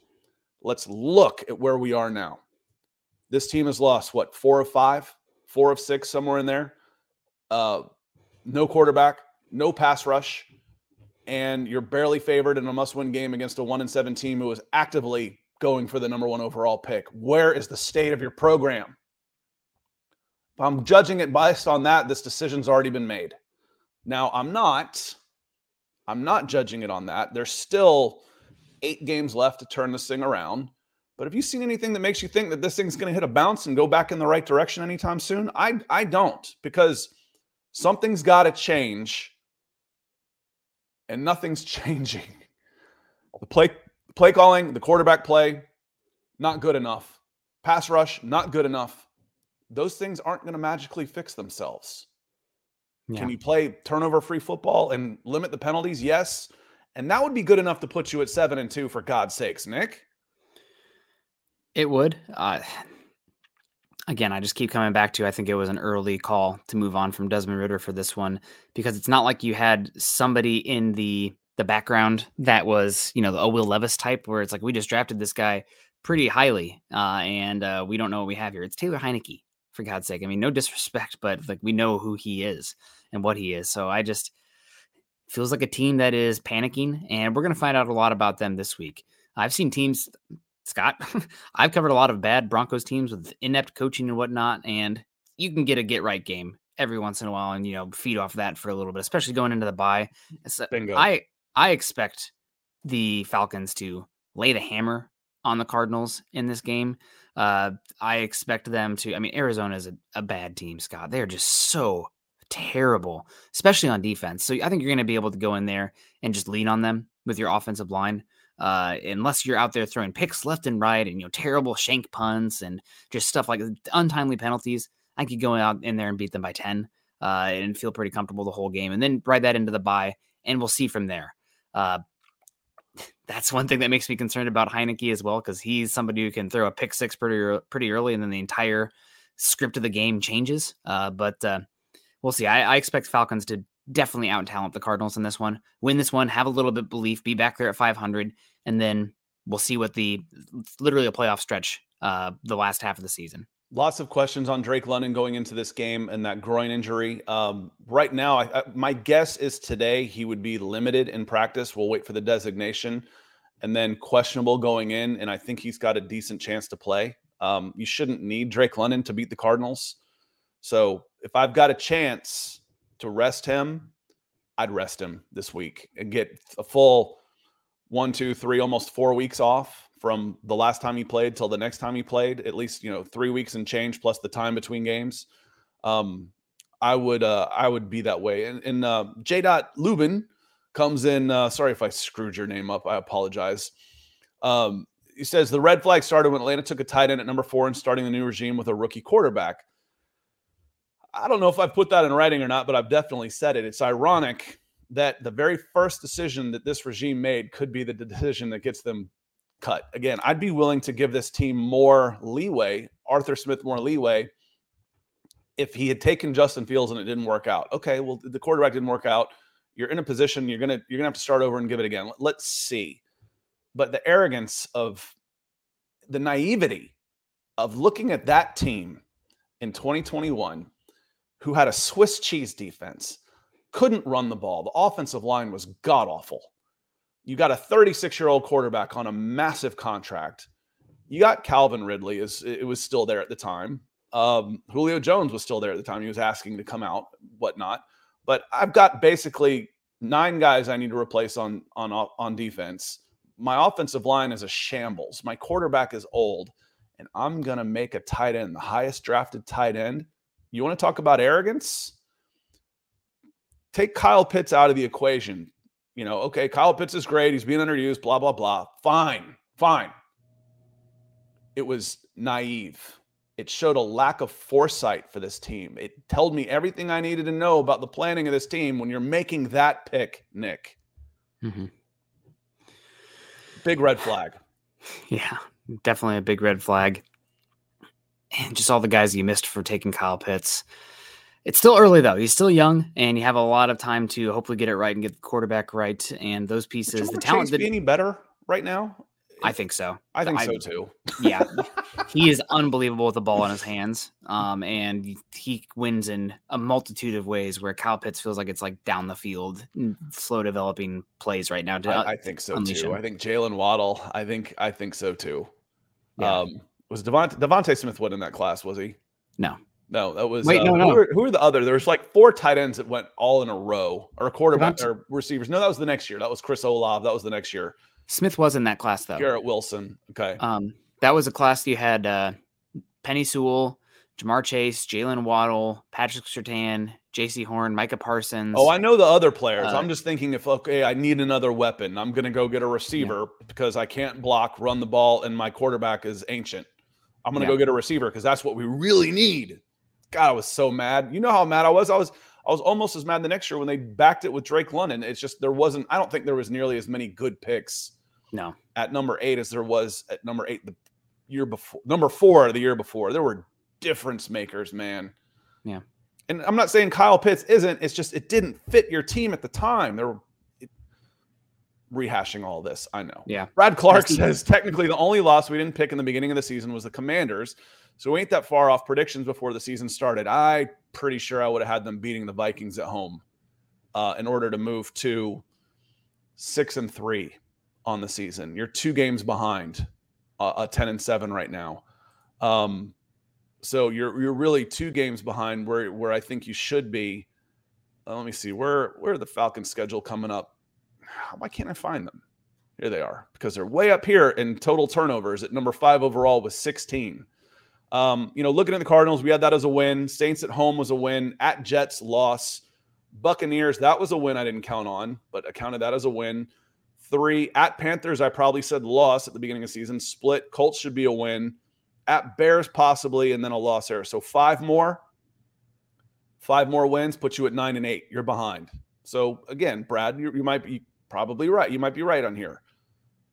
Let's look at where we are now. This team has lost what, four of five, four of six, somewhere in there. Uh, no quarterback, no pass rush, and you're barely favored in a must win game against a one and seven team who is actively going for the number one overall pick? Where is the state of your program? I'm judging it based on that, this decision's already been made. Now, I'm not. I'm not judging it on that. There's still eight games left to turn this thing around. But have you seen anything that makes you think that this thing's going to hit a bounce and go back in the right direction anytime soon? I I don't because something's got to change and nothing's changing. The play play calling, the quarterback play, not good enough. Pass rush, not good enough. Those things aren't going to magically fix themselves. Yeah. Can you play turnover free football and limit the penalties? Yes. And that would be good enough to put you at seven and two for God's sakes, Nick. It would. Uh, again, I just keep coming back to I think it was an early call to move on from Desmond Ridder for this one because it's not like you had somebody in the the background that was you know a Will Levis type where it's like we just drafted this guy pretty highly uh, and uh, we don't know what we have here. It's Taylor Heinicke for God's sake. I mean, no disrespect, but like we know who he is and what he is. So I just feels like a team that is panicking, and we're going to find out a lot about them this week. I've seen teams Scott, I've covered a lot of bad Broncos teams with inept coaching and whatnot, and you can get a get right game every once in a while and you know feed off that for a little bit, especially going into the bye. So Bingo. I I expect the Falcons to lay the hammer on the Cardinals in this game. Uh, I expect them to. I mean, Arizona is a, a bad team, Scott. They are just so terrible, especially on defense. So I think you're going to be able to go in there and just lean on them with your offensive line uh, unless you're out there throwing picks left and right and you know terrible shank punts and just stuff like untimely penalties, I could go out in there and beat them by ten uh, and feel pretty comfortable the whole game, and then ride that into the bye, and we'll see from there. Uh, that's one thing that makes me concerned about Heinicke as well because he's somebody who can throw a pick six pretty pretty early, and then the entire script of the game changes. Uh, but uh, we'll see. I, I expect Falcons to definitely out talent the Cardinals in this one. Win this one, have a little bit belief, be back there at 500, and then we'll see what the literally a playoff stretch uh, the last half of the season. Lots of questions on Drake London going into this game and that groin injury. Um, right now, I, I, my guess is today he would be limited in practice. We'll wait for the designation and then questionable going in. And I think he's got a decent chance to play. Um, you shouldn't need Drake London to beat the Cardinals. So if I've got a chance, to rest him, I'd rest him this week and get a full one, two, three, almost four weeks off from the last time he played till the next time he played. At least you know three weeks and change plus the time between games. Um, I would uh, I would be that way. And, and uh, J. Dot Lubin comes in. Uh, sorry if I screwed your name up. I apologize. Um, he says the red flag started when Atlanta took a tight end at number four and starting the new regime with a rookie quarterback. I don't know if I put that in writing or not, but I've definitely said it. It's ironic that the very first decision that this regime made could be the decision that gets them cut. Again, I'd be willing to give this team more leeway, Arthur Smith more leeway, if he had taken Justin Fields and it didn't work out. Okay, well, the quarterback didn't work out. You're in a position you're gonna you're gonna have to start over and give it again. Let's see. But the arrogance of the naivety of looking at that team in 2021 who had a Swiss cheese defense, couldn't run the ball. The offensive line was god awful. You got a 36 year old quarterback on a massive contract. You got Calvin Ridley, is it was still there at the time. Um, Julio Jones was still there at the time. He was asking to come out, whatnot. But I've got basically nine guys I need to replace on on on defense. My offensive line is a shambles. My quarterback is old, and I'm gonna make a tight end, the highest drafted tight end, you want to talk about arrogance? Take Kyle Pitts out of the equation. You know, okay, Kyle Pitts is great. He's being underused, blah, blah, blah. Fine, fine. It was naive. It showed a lack of foresight for this team. It told me everything I needed to know about the planning of this team when you're making that pick, Nick. Mm-hmm. Big red flag. Yeah, definitely a big red flag and just all the guys you missed for taking Kyle Pitts. It's still early though. He's still young, and you have a lot of time to hopefully get it right and get the quarterback right. And those pieces, the talent. Chase be any better right now I think so. I think I- so too. Yeah, he is unbelievable with the ball in his hands, um, and he wins in a multitude of ways. Where Kyle Pitts feels like it's like down the field, slow developing plays right now. I, I think so too. him. I think Jaylen Waddle. I think I think so too. Yeah. Um, was DeVonta DeVonta Smith went in that class? Was he? No. No, that was. Wait, uh, no, Who no. were, who were the other? There was like four tight ends that went all in a row, or quarterback or receivers. No, that was the next year. That was Chris Olave. That was the next year. Smith was in that class though. Garrett Wilson. Okay. Um, that was a class you had uh, Penei Sewell, Ja'Marr Chase, Jaylen Waddle, Patrick Surtain, Jaycee Horn, Micah Parsons. Oh, I know the other players. Uh, I'm just thinking if okay, I need another weapon. I'm going to go get a receiver because I can't block, run the ball, and my quarterback is ancient. I'm going to Yeah. go get a receiver because that's what we really need. God, I was so mad. You know how mad I was. I was I was almost as mad the next year when they backed it with Drake London. It's just there wasn't. I don't think there was nearly as many good picks no, at number eight as there was at number eight the year before. Number four the year before. There were difference makers, man. Yeah. And I'm not saying Kyle Pitts isn't. It's just it didn't fit your team at the time. There were rehashing all this. I know. yeah, Brad Clark says technically the only loss we didn't pick in the beginning of the season was the Commanders. So we ain't that far off predictions before the season started. I pretty sure I would have had them beating the Vikings at home uh, in order to move to six and three on the season. You're two games behind uh, a ten and seven right now. Um, so you're you're really two games behind where where I think you should be. Uh, let me see where where the Falcons schedule coming up. Why can't I find them? Here they are because they're way up here in total turnovers at number five overall with 16. Um, you know, looking at the Cardinals, we had that as a win. Saints at home was a win. At Jets, loss. Buccaneers, that was a win I didn't count on, but I counted that as a win. Three at Panthers, I probably said loss at the beginning of the season. Split. Colts should be a win. At Bears, possibly, and then a loss there. So five more. Five more wins put you at nine and eight. You're behind. So again, Brad, you, you might be probably right. You might be right on here.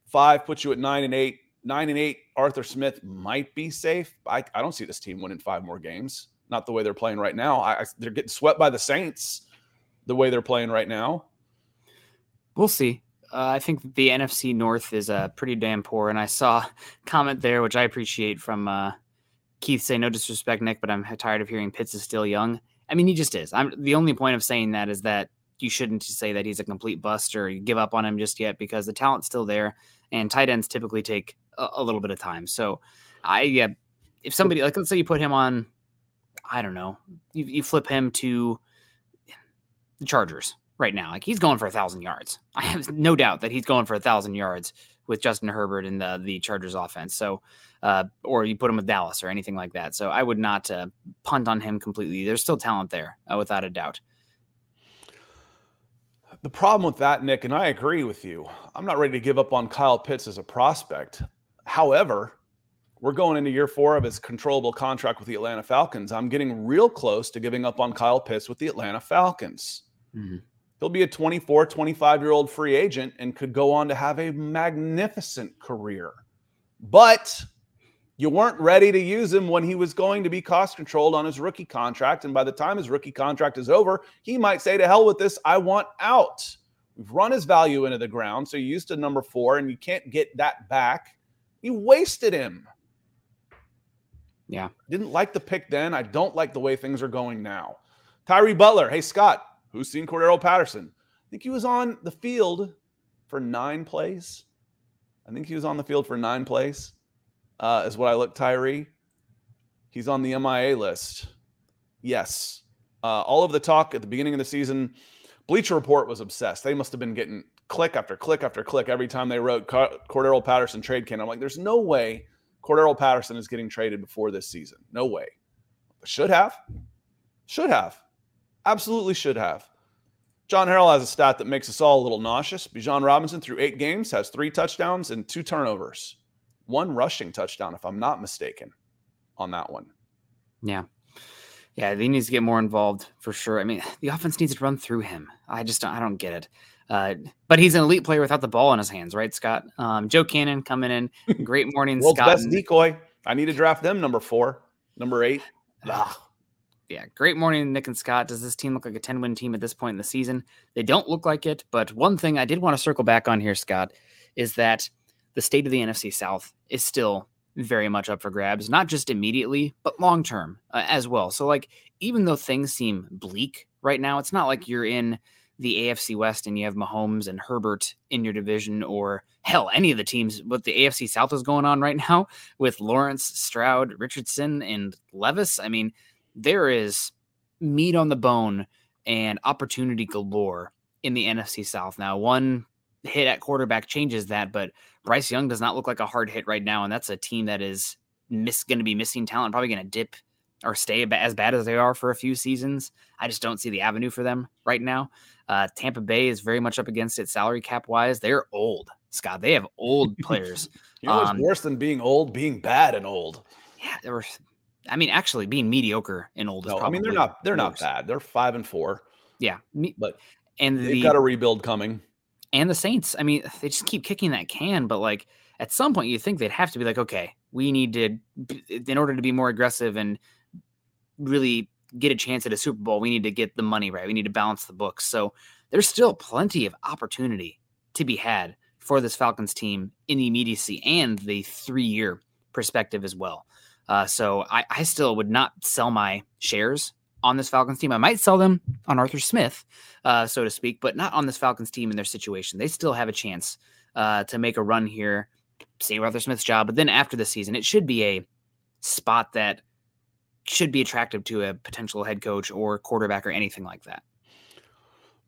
Five puts you at nine and eight. Nine and eight. Arthur Smith might be safe. I, I don't see this team winning five more games. Not the way they're playing right now. I, they're getting swept by the Saints. The way they're playing right now. we'll see. Uh, I think the NFC North is uh, pretty damn poor, and I saw a comment there, which I appreciate from uh, Keith. Say no disrespect, Nick, but I'm tired of hearing Pitts is still young. I mean, he just is. I'm the only point of saying that is that you shouldn't say that he's a complete bust or you give up on him just yet because the talent's still there, and tight ends typically take a, a little bit of time. So, I yeah, if somebody like let's say you put him on, I don't know, you, you flip him to the Chargers right now. Like he's going for a thousand yards. I have no doubt that he's going for a thousand yards with Justin Herbert in the the Chargers offense. So, uh, or you put him with Dallas or anything like that. So I would not uh, punt on him completely. There's still talent there, uh, without a doubt. The problem with that, Nick, and I agree with you. I'm not ready to give up on Kyle Pitts as a prospect. However, we're going into year four of his controllable contract with the Atlanta Falcons. I'm getting real close to giving up on Kyle Pitts with the Atlanta Falcons. Mhm. He'll be a 24, 25 year old free agent and could go on to have a magnificent career. But you weren't ready to use him when he was going to be cost controlled on his rookie contract. And by the time his rookie contract is over, he might say, To hell with this, I want out. We've run his value into the ground. So you used to number four and you can't get that back. You wasted him. Yeah. Didn't like the pick then. I don't like the way things are going now. Tyree Butler. Hey, Scott, who's seen Cordarrelle Patterson? I think he was on the field for nine plays. I think he was on the field for nine plays, uh, is what I look, Tyree. He's on the MIA list. Yes. Uh, all of the talk at the beginning of the season, Bleacher Report was obsessed. They must have been getting click after click after click every time they wrote Car- Cordarrelle Patterson trade can. I'm like, there's no way Cordarrelle Patterson is getting traded before this season. No way. Should have. Should have. Absolutely should have. John Harrell has a stat that makes us all a little nauseous. Bijan Robinson, through eight games, has three touchdowns and two turnovers. One rushing touchdown, if I'm not mistaken, on that one. Yeah. Yeah, he needs to get more involved for sure. I mean, the offense needs to run through him. I just don't, I don't get it. Uh, but he's an elite player without the ball in his hands, right, Scott? Um, Joe Cannon coming in. Great morning, World's Scott. best decoy. I need to draft them number four, number eight. Ugh. yeah, great morning, Nick and Scott. Does this team look like a 10 win team at this point in the season? They don't look like it. But one thing I did want to circle back on here, Scott, is that the state of the NFC South is still very much up for grabs, not just immediately, but long term uh, as well. So, like, even though things seem bleak right now, it's not like you're in the AFC West and you have Mahomes and Herbert in your division, or hell, any of the teams. What the AFC South is going on right now with Lawrence, Stroud, Richardson, and Levis. I mean, there is meat on the bone and opportunity galore in the NFC South. Now, one hit at quarterback changes that, but Bryce Young does not look like a hard hit right now, and that's a team that is miss going to be missing talent, probably going to dip or stay as bad as they are for a few seasons. I just don't see the avenue for them right now. Uh, Tampa Bay is very much up against it salary cap wise. They're old, Scott. They have old players. you know um, worse than being old? Being bad and old. Yeah, there were. I mean, actually, being mediocre and old. No, I mean they're not. They're worse. not bad. They're five and four. Yeah, but and they've the, got a rebuild coming and the Saints. I mean, they just keep kicking that can, but like at some point, you think they'd have to be like, okay, we need to, in order to be more aggressive and really get a chance at a Super Bowl, we need to get the money right. We need to balance the books. So there's still plenty of opportunity to be had for this Falcons team in the immediacy and the three year perspective as well. Uh, so I, I still would not sell my shares on this Falcons team. I might sell them on Arthur Smith, uh, so to speak, but not on this Falcons team in their situation. They still have a chance uh, to make a run here, save Arthur Smith's job. But then after the season, it should be a spot that should be attractive to a potential head coach or quarterback or anything like that.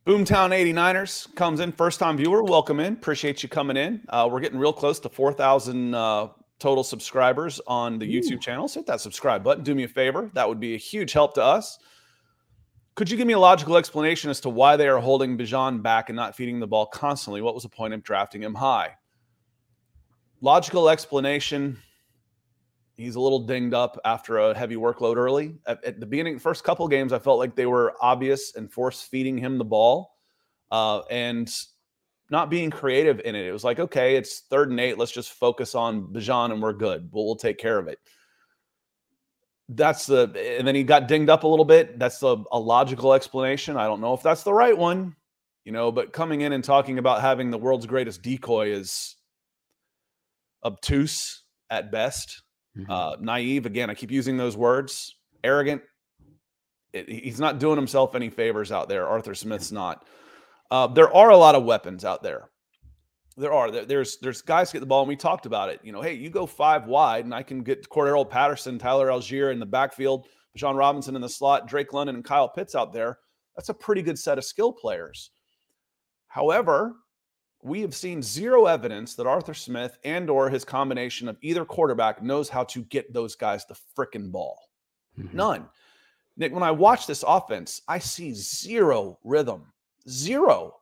Boomtown 89ers comes in, first time viewer. Welcome in. Appreciate you coming in. Uh, we're getting real close to 4,000 uh, total subscribers on the Ooh. YouTube channel. So hit that subscribe button. Do me a favor. That would be a huge help to us. Could you give me a logical explanation as to why they are holding Bijan back and not feeding the ball constantly? What was the point of drafting him high? Logical explanation. He's a little dinged up after a heavy workload early. At, at the beginning, first couple games, I felt like they were obvious and force feeding him the ball. Uh, and not being creative in it. It was like, okay, it's third and eight. Let's just focus on Bijan and we're good. We'll, we'll take care of it. That's the, and then he got dinged up a little bit. That's a, a logical explanation. I don't know if that's the right one, you know, but coming in and talking about having the world's greatest decoy is obtuse at best, mm-hmm. uh, naive. Again, I keep using those words, arrogant. It, he's not doing himself any favors out there. Arthur Smith's not. Uh, there are a lot of weapons out there. There are. There's there's guys get the ball, and we talked about it. You know, hey, you go five wide, and I can get Cordarrelle Patterson, Tyler Allgeier in the backfield, John Robinson in the slot, Drake London, and Kyle Pitts out there. That's a pretty good set of skill players. However, we have seen zero evidence that Arthur Smith and or his combination of either quarterback knows how to get those guys the frickin' ball. Mm-hmm. None. Nick, when I watch this offense, I see zero rhythm. Zero.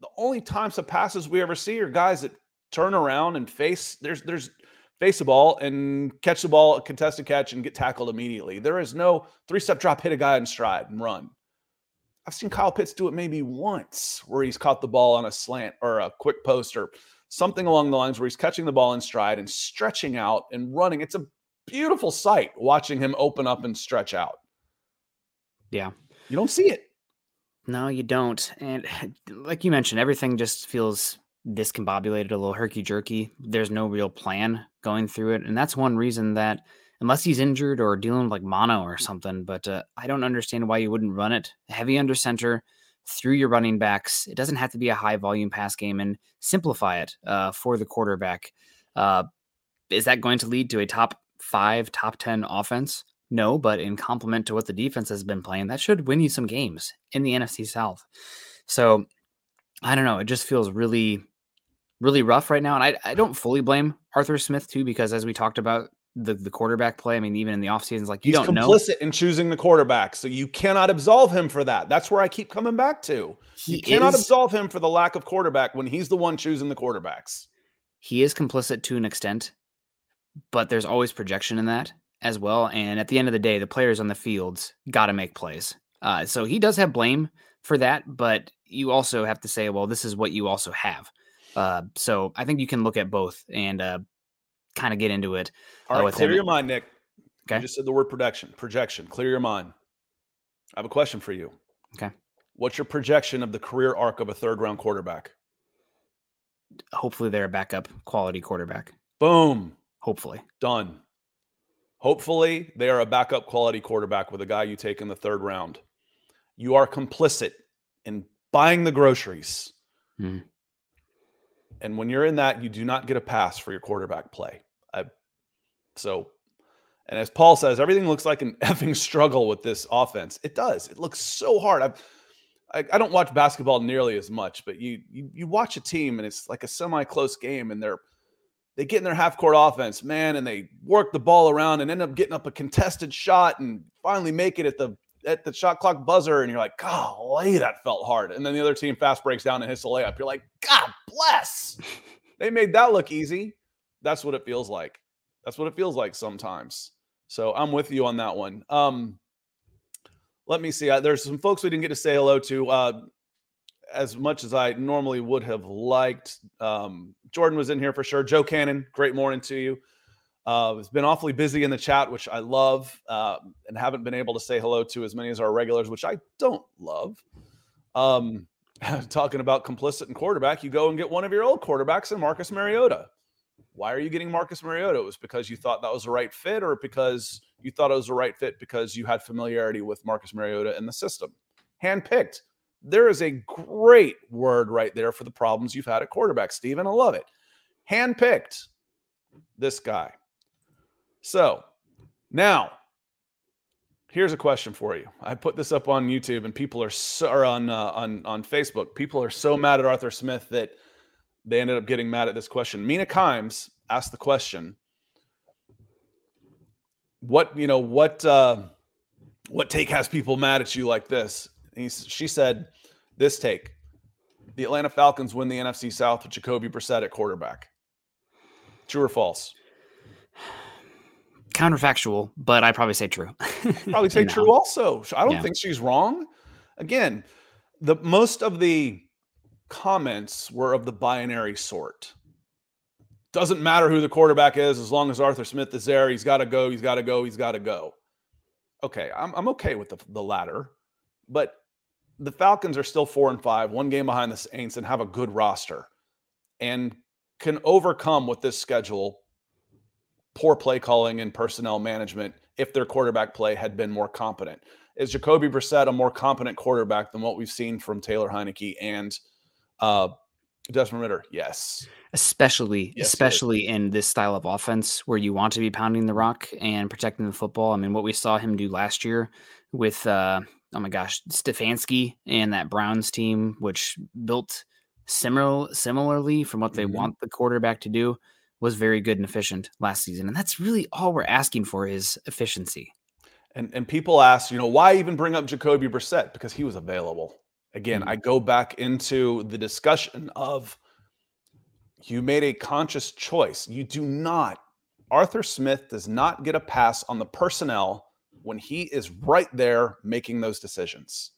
The only times of passes we ever see are guys that turn around and face there's there's face the ball and catch the ball, contested catch, and get tackled immediately. There is no three-step drop, hit a guy in stride and run. I've seen Kyle Pitts do it maybe once where he's caught the ball on a slant or a quick post or something along the lines where he's catching the ball in stride and stretching out and running. It's a beautiful sight watching him open up and stretch out. Yeah. You don't see it. No, you don't. And like you mentioned, everything just feels discombobulated, a little herky jerky. There's no real plan going through it. And that's one reason that, unless he's injured or dealing with like mono or something, but uh, I don't understand why you wouldn't run it heavy under center through your running backs. It doesn't have to be a high volume pass game and simplify it uh, for the quarterback. Uh, is that going to lead to a top five, top 10 offense? No, but in complement to what the defense has been playing, that should win you some games in the NFC South. So I don't know. It just feels really, really rough right now. And I, I don't fully blame Arthur Smith too, because as we talked about the, the quarterback play, I mean, even in the offseason, like you He's don't know. complicit in choosing the quarterback. So you cannot absolve him for that. That's where I keep coming back to. He you cannot is, absolve him for the lack of quarterback when he's the one choosing the quarterbacks. He is complicit to an extent, but there's always projection in that as well. And at the end of the day, the players on the fields got to make plays. Uh, so he does have blame for that, but you also have to say, well, this is what you also have. Uh, so I think you can look at both and uh, kind of get into it. Uh, All right, clear him. your mind, Nick. Okay. You just said the word projection. Projection. Clear your mind. I have a question for you. Okay. What's your projection of the career arc of a third round quarterback? hopefully they're a backup quality quarterback. Boom. Hopefully. Done. Hopefully they are a backup quality quarterback with a guy you take in the third round. You are complicit in buying the groceries. Mm. And when you're in that, you do not get a pass for your quarterback play. I, so, and as Paul says, everything looks like an effing struggle with this offense. It does. It looks so hard. I've, I, I don't watch basketball nearly as much, but you, you you watch a team and it's like a semi-close game, and they're they get in their half court offense, man, and they work the ball around and end up getting up a contested shot and finally make it at the at the shot clock buzzer, and you're like, golly, that felt hard. And then the other team fast breaks down and hits a layup. You're like, God bless. they made that look easy. That's what it feels like. That's what it feels like sometimes. So I'm with you on that one. Um, let me see. there's some folks we didn't get to say hello to. Uh, as much as I normally would have liked. Um, Jordan was in here for sure. Joe Cannon, great morning to you. Uh, it's been awfully busy in the chat, which I love, uh, and haven't been able to say hello to as many as our regulars, which I don't love. Um, talking about complicit and quarterback, you go and get one of your old quarterbacks and Marcus Mariota. Why are you getting Marcus Mariota? It was because you thought that was the right fit, or because you thought it was the right fit because you had familiarity with Marcus Mariota in the system. Handpicked. There is a great word right there for the problems you've had at quarterback, Stephen. I love it. Handpicked. This guy. So now, here's a question for you. I put this up on YouTube, and people are so or on uh, on on Facebook. People are so mad at Arthur Smith that they ended up getting mad at this question. Mina Kimes asked the question: What you know? What uh, what take has people mad at you like this? He, she said, "This take: The Atlanta Falcons win the NFC South with Jacoby Brissett at quarterback. True or false?" counterfactual, but I probably say true. probably say true know. also. I don't yeah. think she's wrong. Again, the most of the comments were of the binary sort. Doesn't matter who the quarterback is as long as Arthur Smith is there. He's got to go. He's got to go. He's got to go. Okay, I'm I'm okay with the the latter, but the Falcons are still four and five, one game behind the Saints, and have a good roster, and can overcome with this schedule poor play calling and personnel management if their quarterback play had been more competent. Is Jacoby Brissett a more competent quarterback than what we've seen from Taylor Heinicke and uh, Desmond Ridder? Yes. Especially, yes, especially in this style of offense where you want to be pounding the rock and protecting the football. I mean, what we saw him do last year with, uh, oh my gosh, Stefanski and that Browns team, which built similar similarly from what they mm-hmm. want the quarterback to do was very good and efficient last season. And that's really all we're asking for is efficiency. And and people ask, you know, why even bring up Jacoby Brissett? Because he was available. Again, mm-hmm. I go back into the discussion of you made a conscious choice. You do not, Arthur Smith does not get a pass on the personnel when he is right there making those decisions.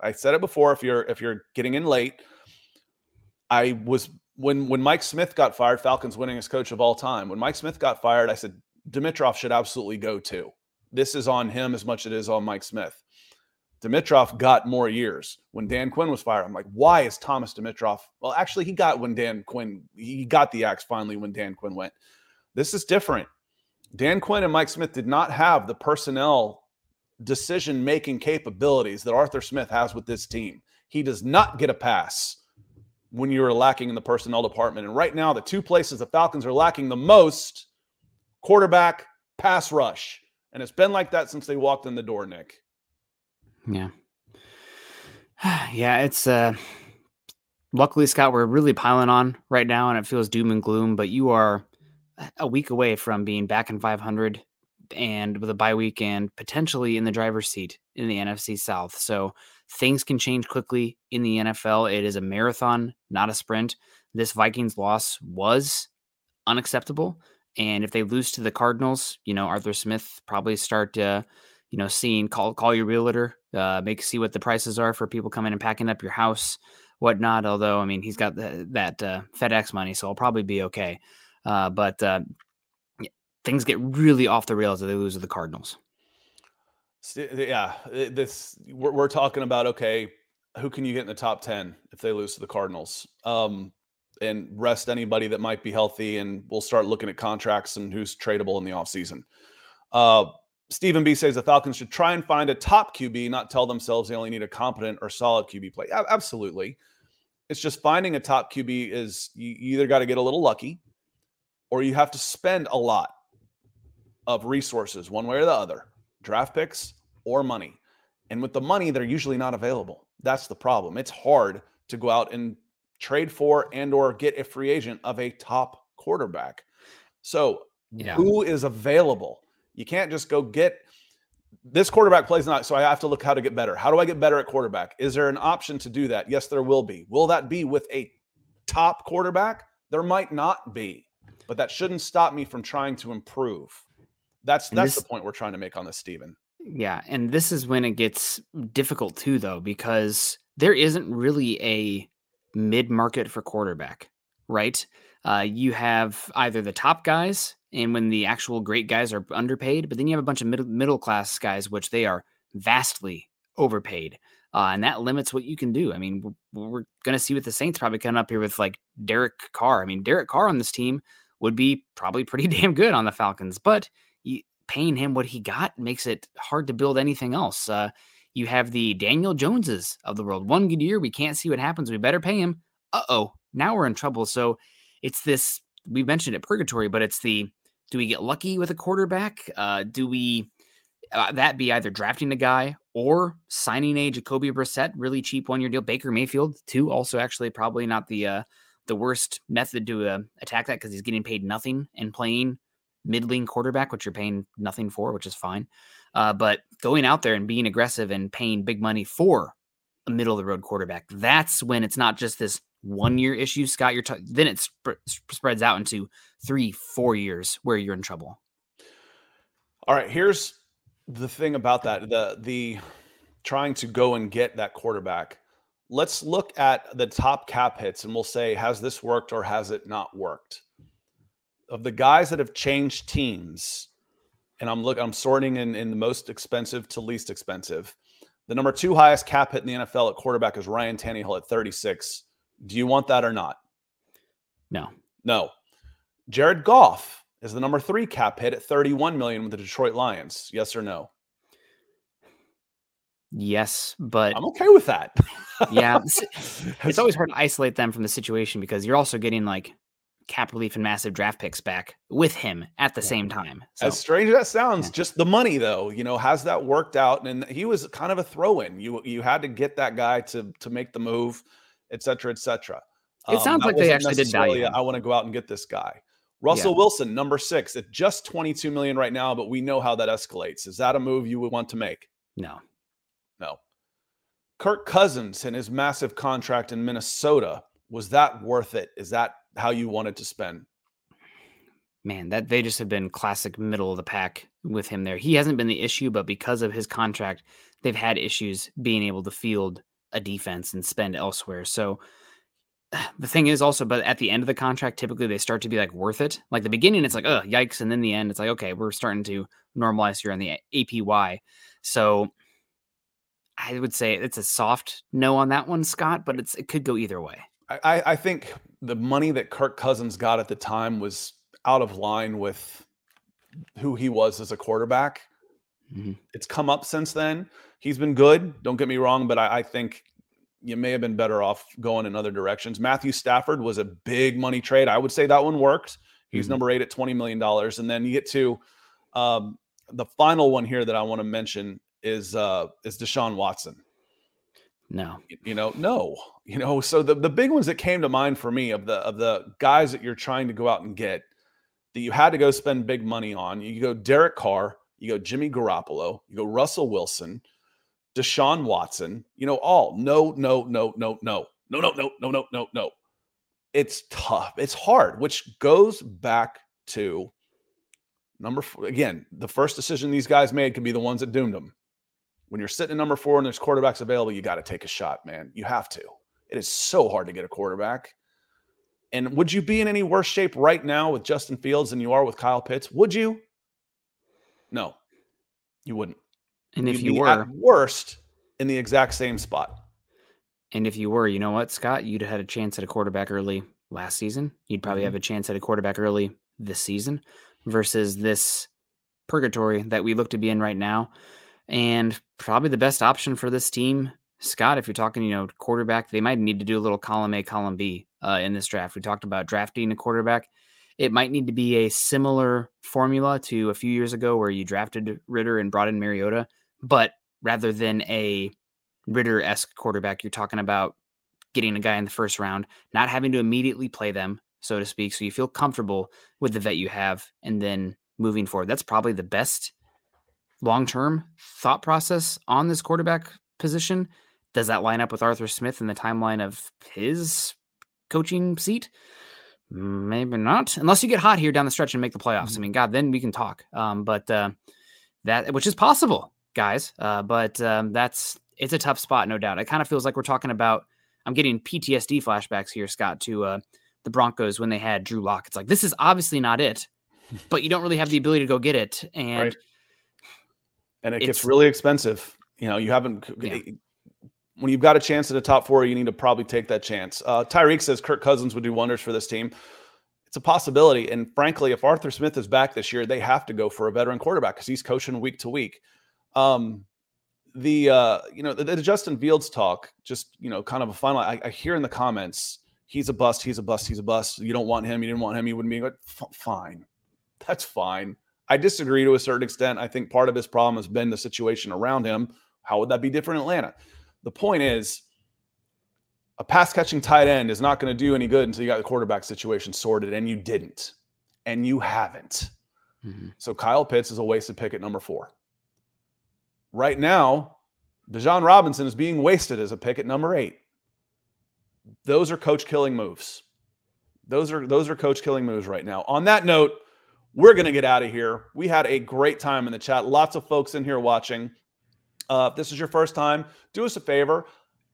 I said it before. If you're if you're getting in late, I was when when Mike Smith got fired, Falcons winningest coach of all time. When Mike Smith got fired, I said Dimitroff should absolutely go too. This is on him as much as it is on Mike Smith. Dimitroff got more years. When Dan Quinn was fired, I'm like, why is Thomas Dimitroff? Well, actually, he got when Dan Quinn he got the axe finally when Dan Quinn went. This is different. Dan Quinn and Mike Smith did not have the personnel decision making capabilities that Arthur Smith has with this team. He does not get a pass when you are lacking in the personnel department. And right now, the two places the Falcons are lacking the most quarterback, pass rush. And it's been like that since they walked in the door, Nick. Yeah. Yeah, it's uh luckily, Scott, we're really piling on right now and it feels doom and gloom, but you are a week away from being back in 500 and with a bye week and potentially in the driver's seat in the NFC South. So Things can change quickly in the NFL. It is a marathon, not a sprint. This Vikings loss was unacceptable. And if they lose to the Cardinals, you know, Arthur Smith probably start, uh, you know, seeing call call your realtor, uh, make see what the prices are for people coming and packing up your house, whatnot. Although, I mean, he's got the, that uh, FedEx money, so I'll probably be okay. Uh, but uh, things get really off the rails if they lose to the Cardinals. Yeah, this we're, we're talking about. Okay, who can you get in the top ten if they lose to the Cardinals? Um, and rest anybody that might be healthy, and we'll start looking at contracts and who's tradable in the offseason. Uh, Stephen B says the Falcons should try and find a top QB, not tell themselves they only need a competent or solid QB play. absolutely. It's just finding a top QB is you either got to get a little lucky or you have to spend a lot of resources, one way or the other, draft picks or money. And with the money, they're usually not available. That's the problem. It's hard to go out and trade for and or get a free agent of a top quarterback. So, yeah. who is available? You can't just go get this quarterback plays not. So I have to look how to get better. How do I get better at quarterback? Is there an option to do that? Yes, there will be. Will that be with a top quarterback? There might not be, but that shouldn't stop me from trying to improve. That's that's this, the point we're trying to make on this, Stephen. Yeah, and this is when it gets difficult too, though, because there isn't really a mid market for quarterback, right? Uh, you have either the top guys, and when the actual great guys are underpaid, but then you have a bunch of middle middle class guys, which they are vastly overpaid, uh, and that limits what you can do. I mean, we're, we're going to see with the Saints probably coming up here with like Derek Carr. I mean, Derek Carr on this team would be probably pretty damn good on the Falcons, but paying him what he got makes it hard to build anything else. Uh, you have the Daniel Joneses of the world. One good year, we can't see what happens. We better pay him. Uh oh, now we're in trouble. So it's this we mentioned it purgatory, but it's the do we get lucky with a quarterback? Uh, do we uh, that be either drafting a guy or signing a Jacoby Brissett, really cheap one year deal? Baker Mayfield too, also actually probably not the uh, the worst method to uh, attack that because he's getting paid nothing and playing middling quarterback, which you're paying nothing for, which is fine. Uh, but going out there and being aggressive and paying big money for a middle of the road quarterback, that's when it's not just this one year issue, Scott, you're t- then it sp- spreads out into three, four years where you're in trouble. All right, here's the thing about that the the trying to go and get that quarterback. Let's look at the top cap hits and we'll say has this worked or has it not worked? Of the guys that have changed teams, and I'm look I'm sorting in in the most expensive to least expensive. The number two highest cap hit in the NFL at quarterback is Ryan Tannehill at 36. Do you want that or not? No. No. Jared Goff is the number three cap hit at 31 million with the Detroit Lions. Yes or no? Yes, but I'm okay with that. yeah, it's, always hard to isolate them from the situation because you're also getting like cap relief and massive draft picks back with him at the yeah. same time. So, as strange as that sounds, yeah. just the money though, you know, has that worked out? And he was kind of a throw-in. You you had to get that guy to to make the move et cetera, et cetera. It sounds um, like they actually did value. I want to go out and get this guy. Russell yeah. Wilson, number six, at just 22 million right now, but we know how that escalates. Is that a move you would want to make? No. No. Kirk Cousins and his massive contract in Minnesota, was that worth it? Is that how you wanted to spend? Man, that they just have been classic middle of the pack with him there. He hasn't been the issue, but because of his contract, they've had issues being able to field a defense and spend elsewhere. So the thing is also, but at the end of the contract, typically they start to be like worth it. Like the beginning, it's like, oh, yikes. And then the end, it's like, okay, we're starting to normalize here on the APY. So I would say it's a soft no on that one, Scott, but it's it could go either way. I, I think the money that Kirk Cousins got at the time was out of line with who he was as a quarterback. Mm-hmm. It's come up since then he's been good. Don't get me wrong, but I, I think you may have been better off going in other directions. Matthew Stafford was a big money trade. I would say that one worked. He's mm-hmm. number eight at $20 million. And then you get to um, the final one here that I want to mention is uh, is Deshaun Watson. No. You know, no. You know, so the, the big ones that came to mind for me of the of the guys that you're trying to go out and get that you had to go spend big money on, you go Derek Carr, you go Jimmy Garoppolo, you go Russell Wilson, Deshaun Watson, you know, all no, no, no, no, no, no, no, no, no, no, no, no. It's tough. It's hard, which goes back to number four. Again, the first decision these guys made could be the ones that doomed them. When you're sitting at number four and there's quarterbacks available, you got to take a shot, man. You have to. It is so hard to get a quarterback. And would you be in any worse shape right now with Justin Fields than you are with Kyle Pitts? Would you? No, you wouldn't. And if you were worst in the exact same spot. And if you were, you know what, Scott, you'd have had a chance at a quarterback early last season. You'd probably mm-hmm. have a chance at a quarterback early this season versus this purgatory that we look to be in right now. And probably the best option for this team, Scott, if you're talking, you know, quarterback, they might need to do a little column A, column B uh, in this draft. We talked about drafting a quarterback. It might need to be a similar formula to a few years ago where you drafted Ridder and brought in Mariota, but rather than a Ridder esque quarterback, you're talking about getting a guy in the first round, not having to immediately play them, so to speak. So you feel comfortable with the vet you have and then moving forward. That's probably the best long term thought process on this quarterback position. Does that line up with Arthur Smith in the timeline of his coaching seat? Maybe not, unless you get hot here down the stretch and make the playoffs. Mm-hmm. I mean, God, then we can talk. Um, but uh, that, which is possible, guys. Uh, but um, that's it's a tough spot, no doubt. It kind of feels like we're talking about. I'm getting PTSD flashbacks here, Scott, to uh, the Broncos when they had Drew Lock. It's like this is obviously not it, but you don't really have the ability to go get it, and right. and it gets really expensive. You know, you haven't. Yeah. When you've got a chance at a top four, you need to probably take that chance. Uh, Tyreek says Kirk Cousins would do wonders for this team. It's a possibility, and frankly, if Arthur Smith is back this year, they have to go for a veteran quarterback because he's coaching week to week. Um, the uh, you know the, the, Justin Fields talk, just you know, kind of a final. I, I, hear in the comments, he's a bust, he's a bust, he's a bust. You don't want him, you didn't want him, he wouldn't be good. Fine, that's fine. I disagree to a certain extent. I think part of his problem has been the situation around him. How would that be different in Atlanta? The point is, a pass catching tight end is not going to do any good until you got the quarterback situation sorted, and you didn't, and you haven't. Mm-hmm. So Kyle Pitts is a wasted pick at number four. Right now, Bijan Robinson is being wasted as a pick at number eight. Those are coach killing moves. Those are those are coach killing moves right now. On that note, we're going to get out of here. We had a great time in the chat. Lots of folks in here watching. Uh, if this is your first time, do us a favor.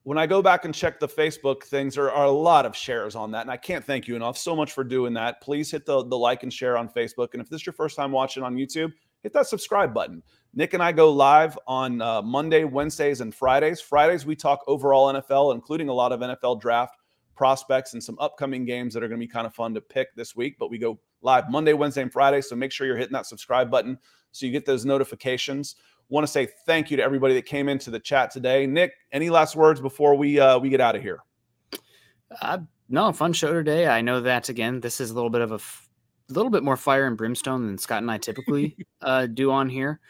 When I go back and check the Facebook things, there are a lot of shares on that. And I can't thank you enough so much for doing that. Please hit the, the like and share on Facebook. And if this is your first time watching on YouTube, hit that subscribe button. Nick and I go live on uh, Monday, Wednesdays, and Fridays. Fridays, we talk overall NFL, including a lot of NFL draft prospects and some upcoming games that are going to be kind of fun to pick this week. But we go live Monday, Wednesday, and Friday. So make sure you're hitting that subscribe button so you get those notifications. Want to say thank you to everybody that came into the chat today. Nick, any last words before we uh, we get out of here? Uh, no, fun show today. I know that again. This is a little bit of a f- a little bit more fire and brimstone than Scott and I typically uh, do on here.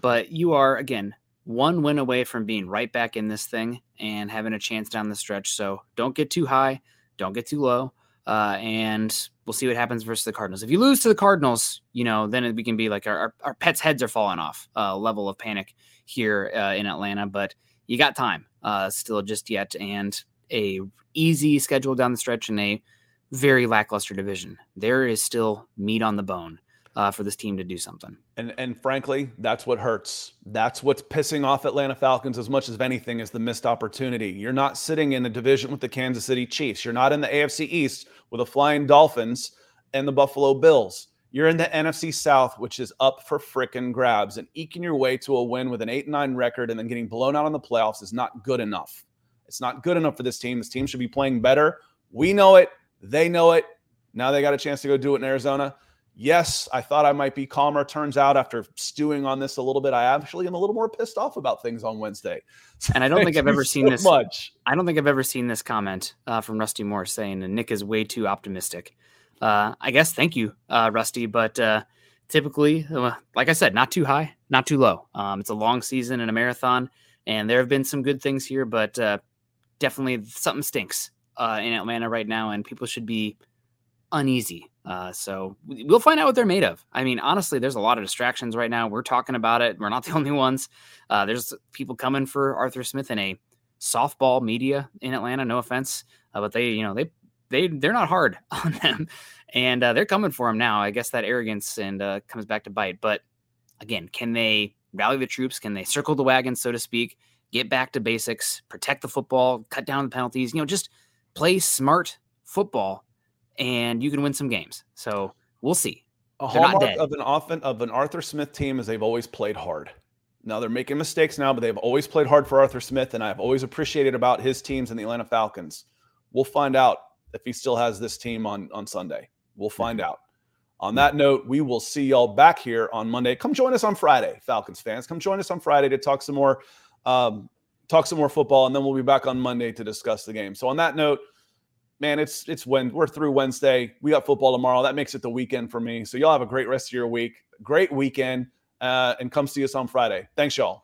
But you are, again, one win away from being right back in this thing and having a chance down the stretch. So don't get too high, don't get too low. Uh, and we'll see what happens versus the Cardinals. If you lose to the Cardinals, you know, then we can be like our, our, our pets' heads are falling off uh, level of panic here uh, in Atlanta. But you got time uh, still just yet, and a easy schedule down the stretch and a very lackluster division. There is still meat on the bone uh, for this team to do something. And and frankly, that's what hurts. That's what's pissing off Atlanta Falcons as much as anything is the missed opportunity. You're not sitting in a division with the Kansas City Chiefs. You're not in the AFC East with the Flying Dolphins and the Buffalo Bills. You're in the NFC South, which is up for frickin' grabs. And eking your way to a win with an 8 9 record and then getting blown out in the playoffs is not good enough. It's not good enough for this team. This team should be playing better. We know it. They know it. Now they got a chance to go do it in Arizona. Yes, I thought I might be calmer. Turns out, after stewing on this a little bit, I actually am a little more pissed off about things on Wednesday. So and I don't think I've ever seen so this much. I don't think I've ever seen this comment uh, from Rusty Moore saying Nick is way too optimistic. Uh, I guess thank you, uh, Rusty. But uh, typically, uh, like I said, not too high, not too low. Um, it's a long season and a marathon, and there have been some good things here, but uh, definitely something stinks uh, in Atlanta right now, and people should be uneasy. Uh, so we'll find out what they're made of. I mean, honestly, there's a lot of distractions right now. We're talking about it. We're not the only ones. Uh, there's people coming for Arthur Smith in a softball media in Atlanta. No offense, uh, but they, you know, they they they're not hard on them, and uh, they're coming for him now. I guess that arrogance and uh, comes back to bite. But again, can they rally the troops? Can they circle the wagon, so to speak? Get back to basics, protect the football, cut down the penalties. You know, just play smart football and you can win some games. So we'll see. A they're hallmark of an often of an Arthur Smith team is they've always played hard. Now they're making mistakes now, but they've always played hard for Arthur Smith, and I've always appreciated about his teams and the Atlanta Falcons. We'll find out if he still has this team on on Sunday. We'll find out. On that note, we will see y'all back here on Monday. Come join us on Friday, Falcons fans. Come join us on Friday to talk some more, um, talk some more football, and then we'll be back on Monday to discuss the game. So on that note, man, it's it's when we're through Wednesday. We got football tomorrow. That makes it the weekend for me. So y'all have a great rest of your week. Great weekend, uh, and come see us on Friday. Thanks, y'all.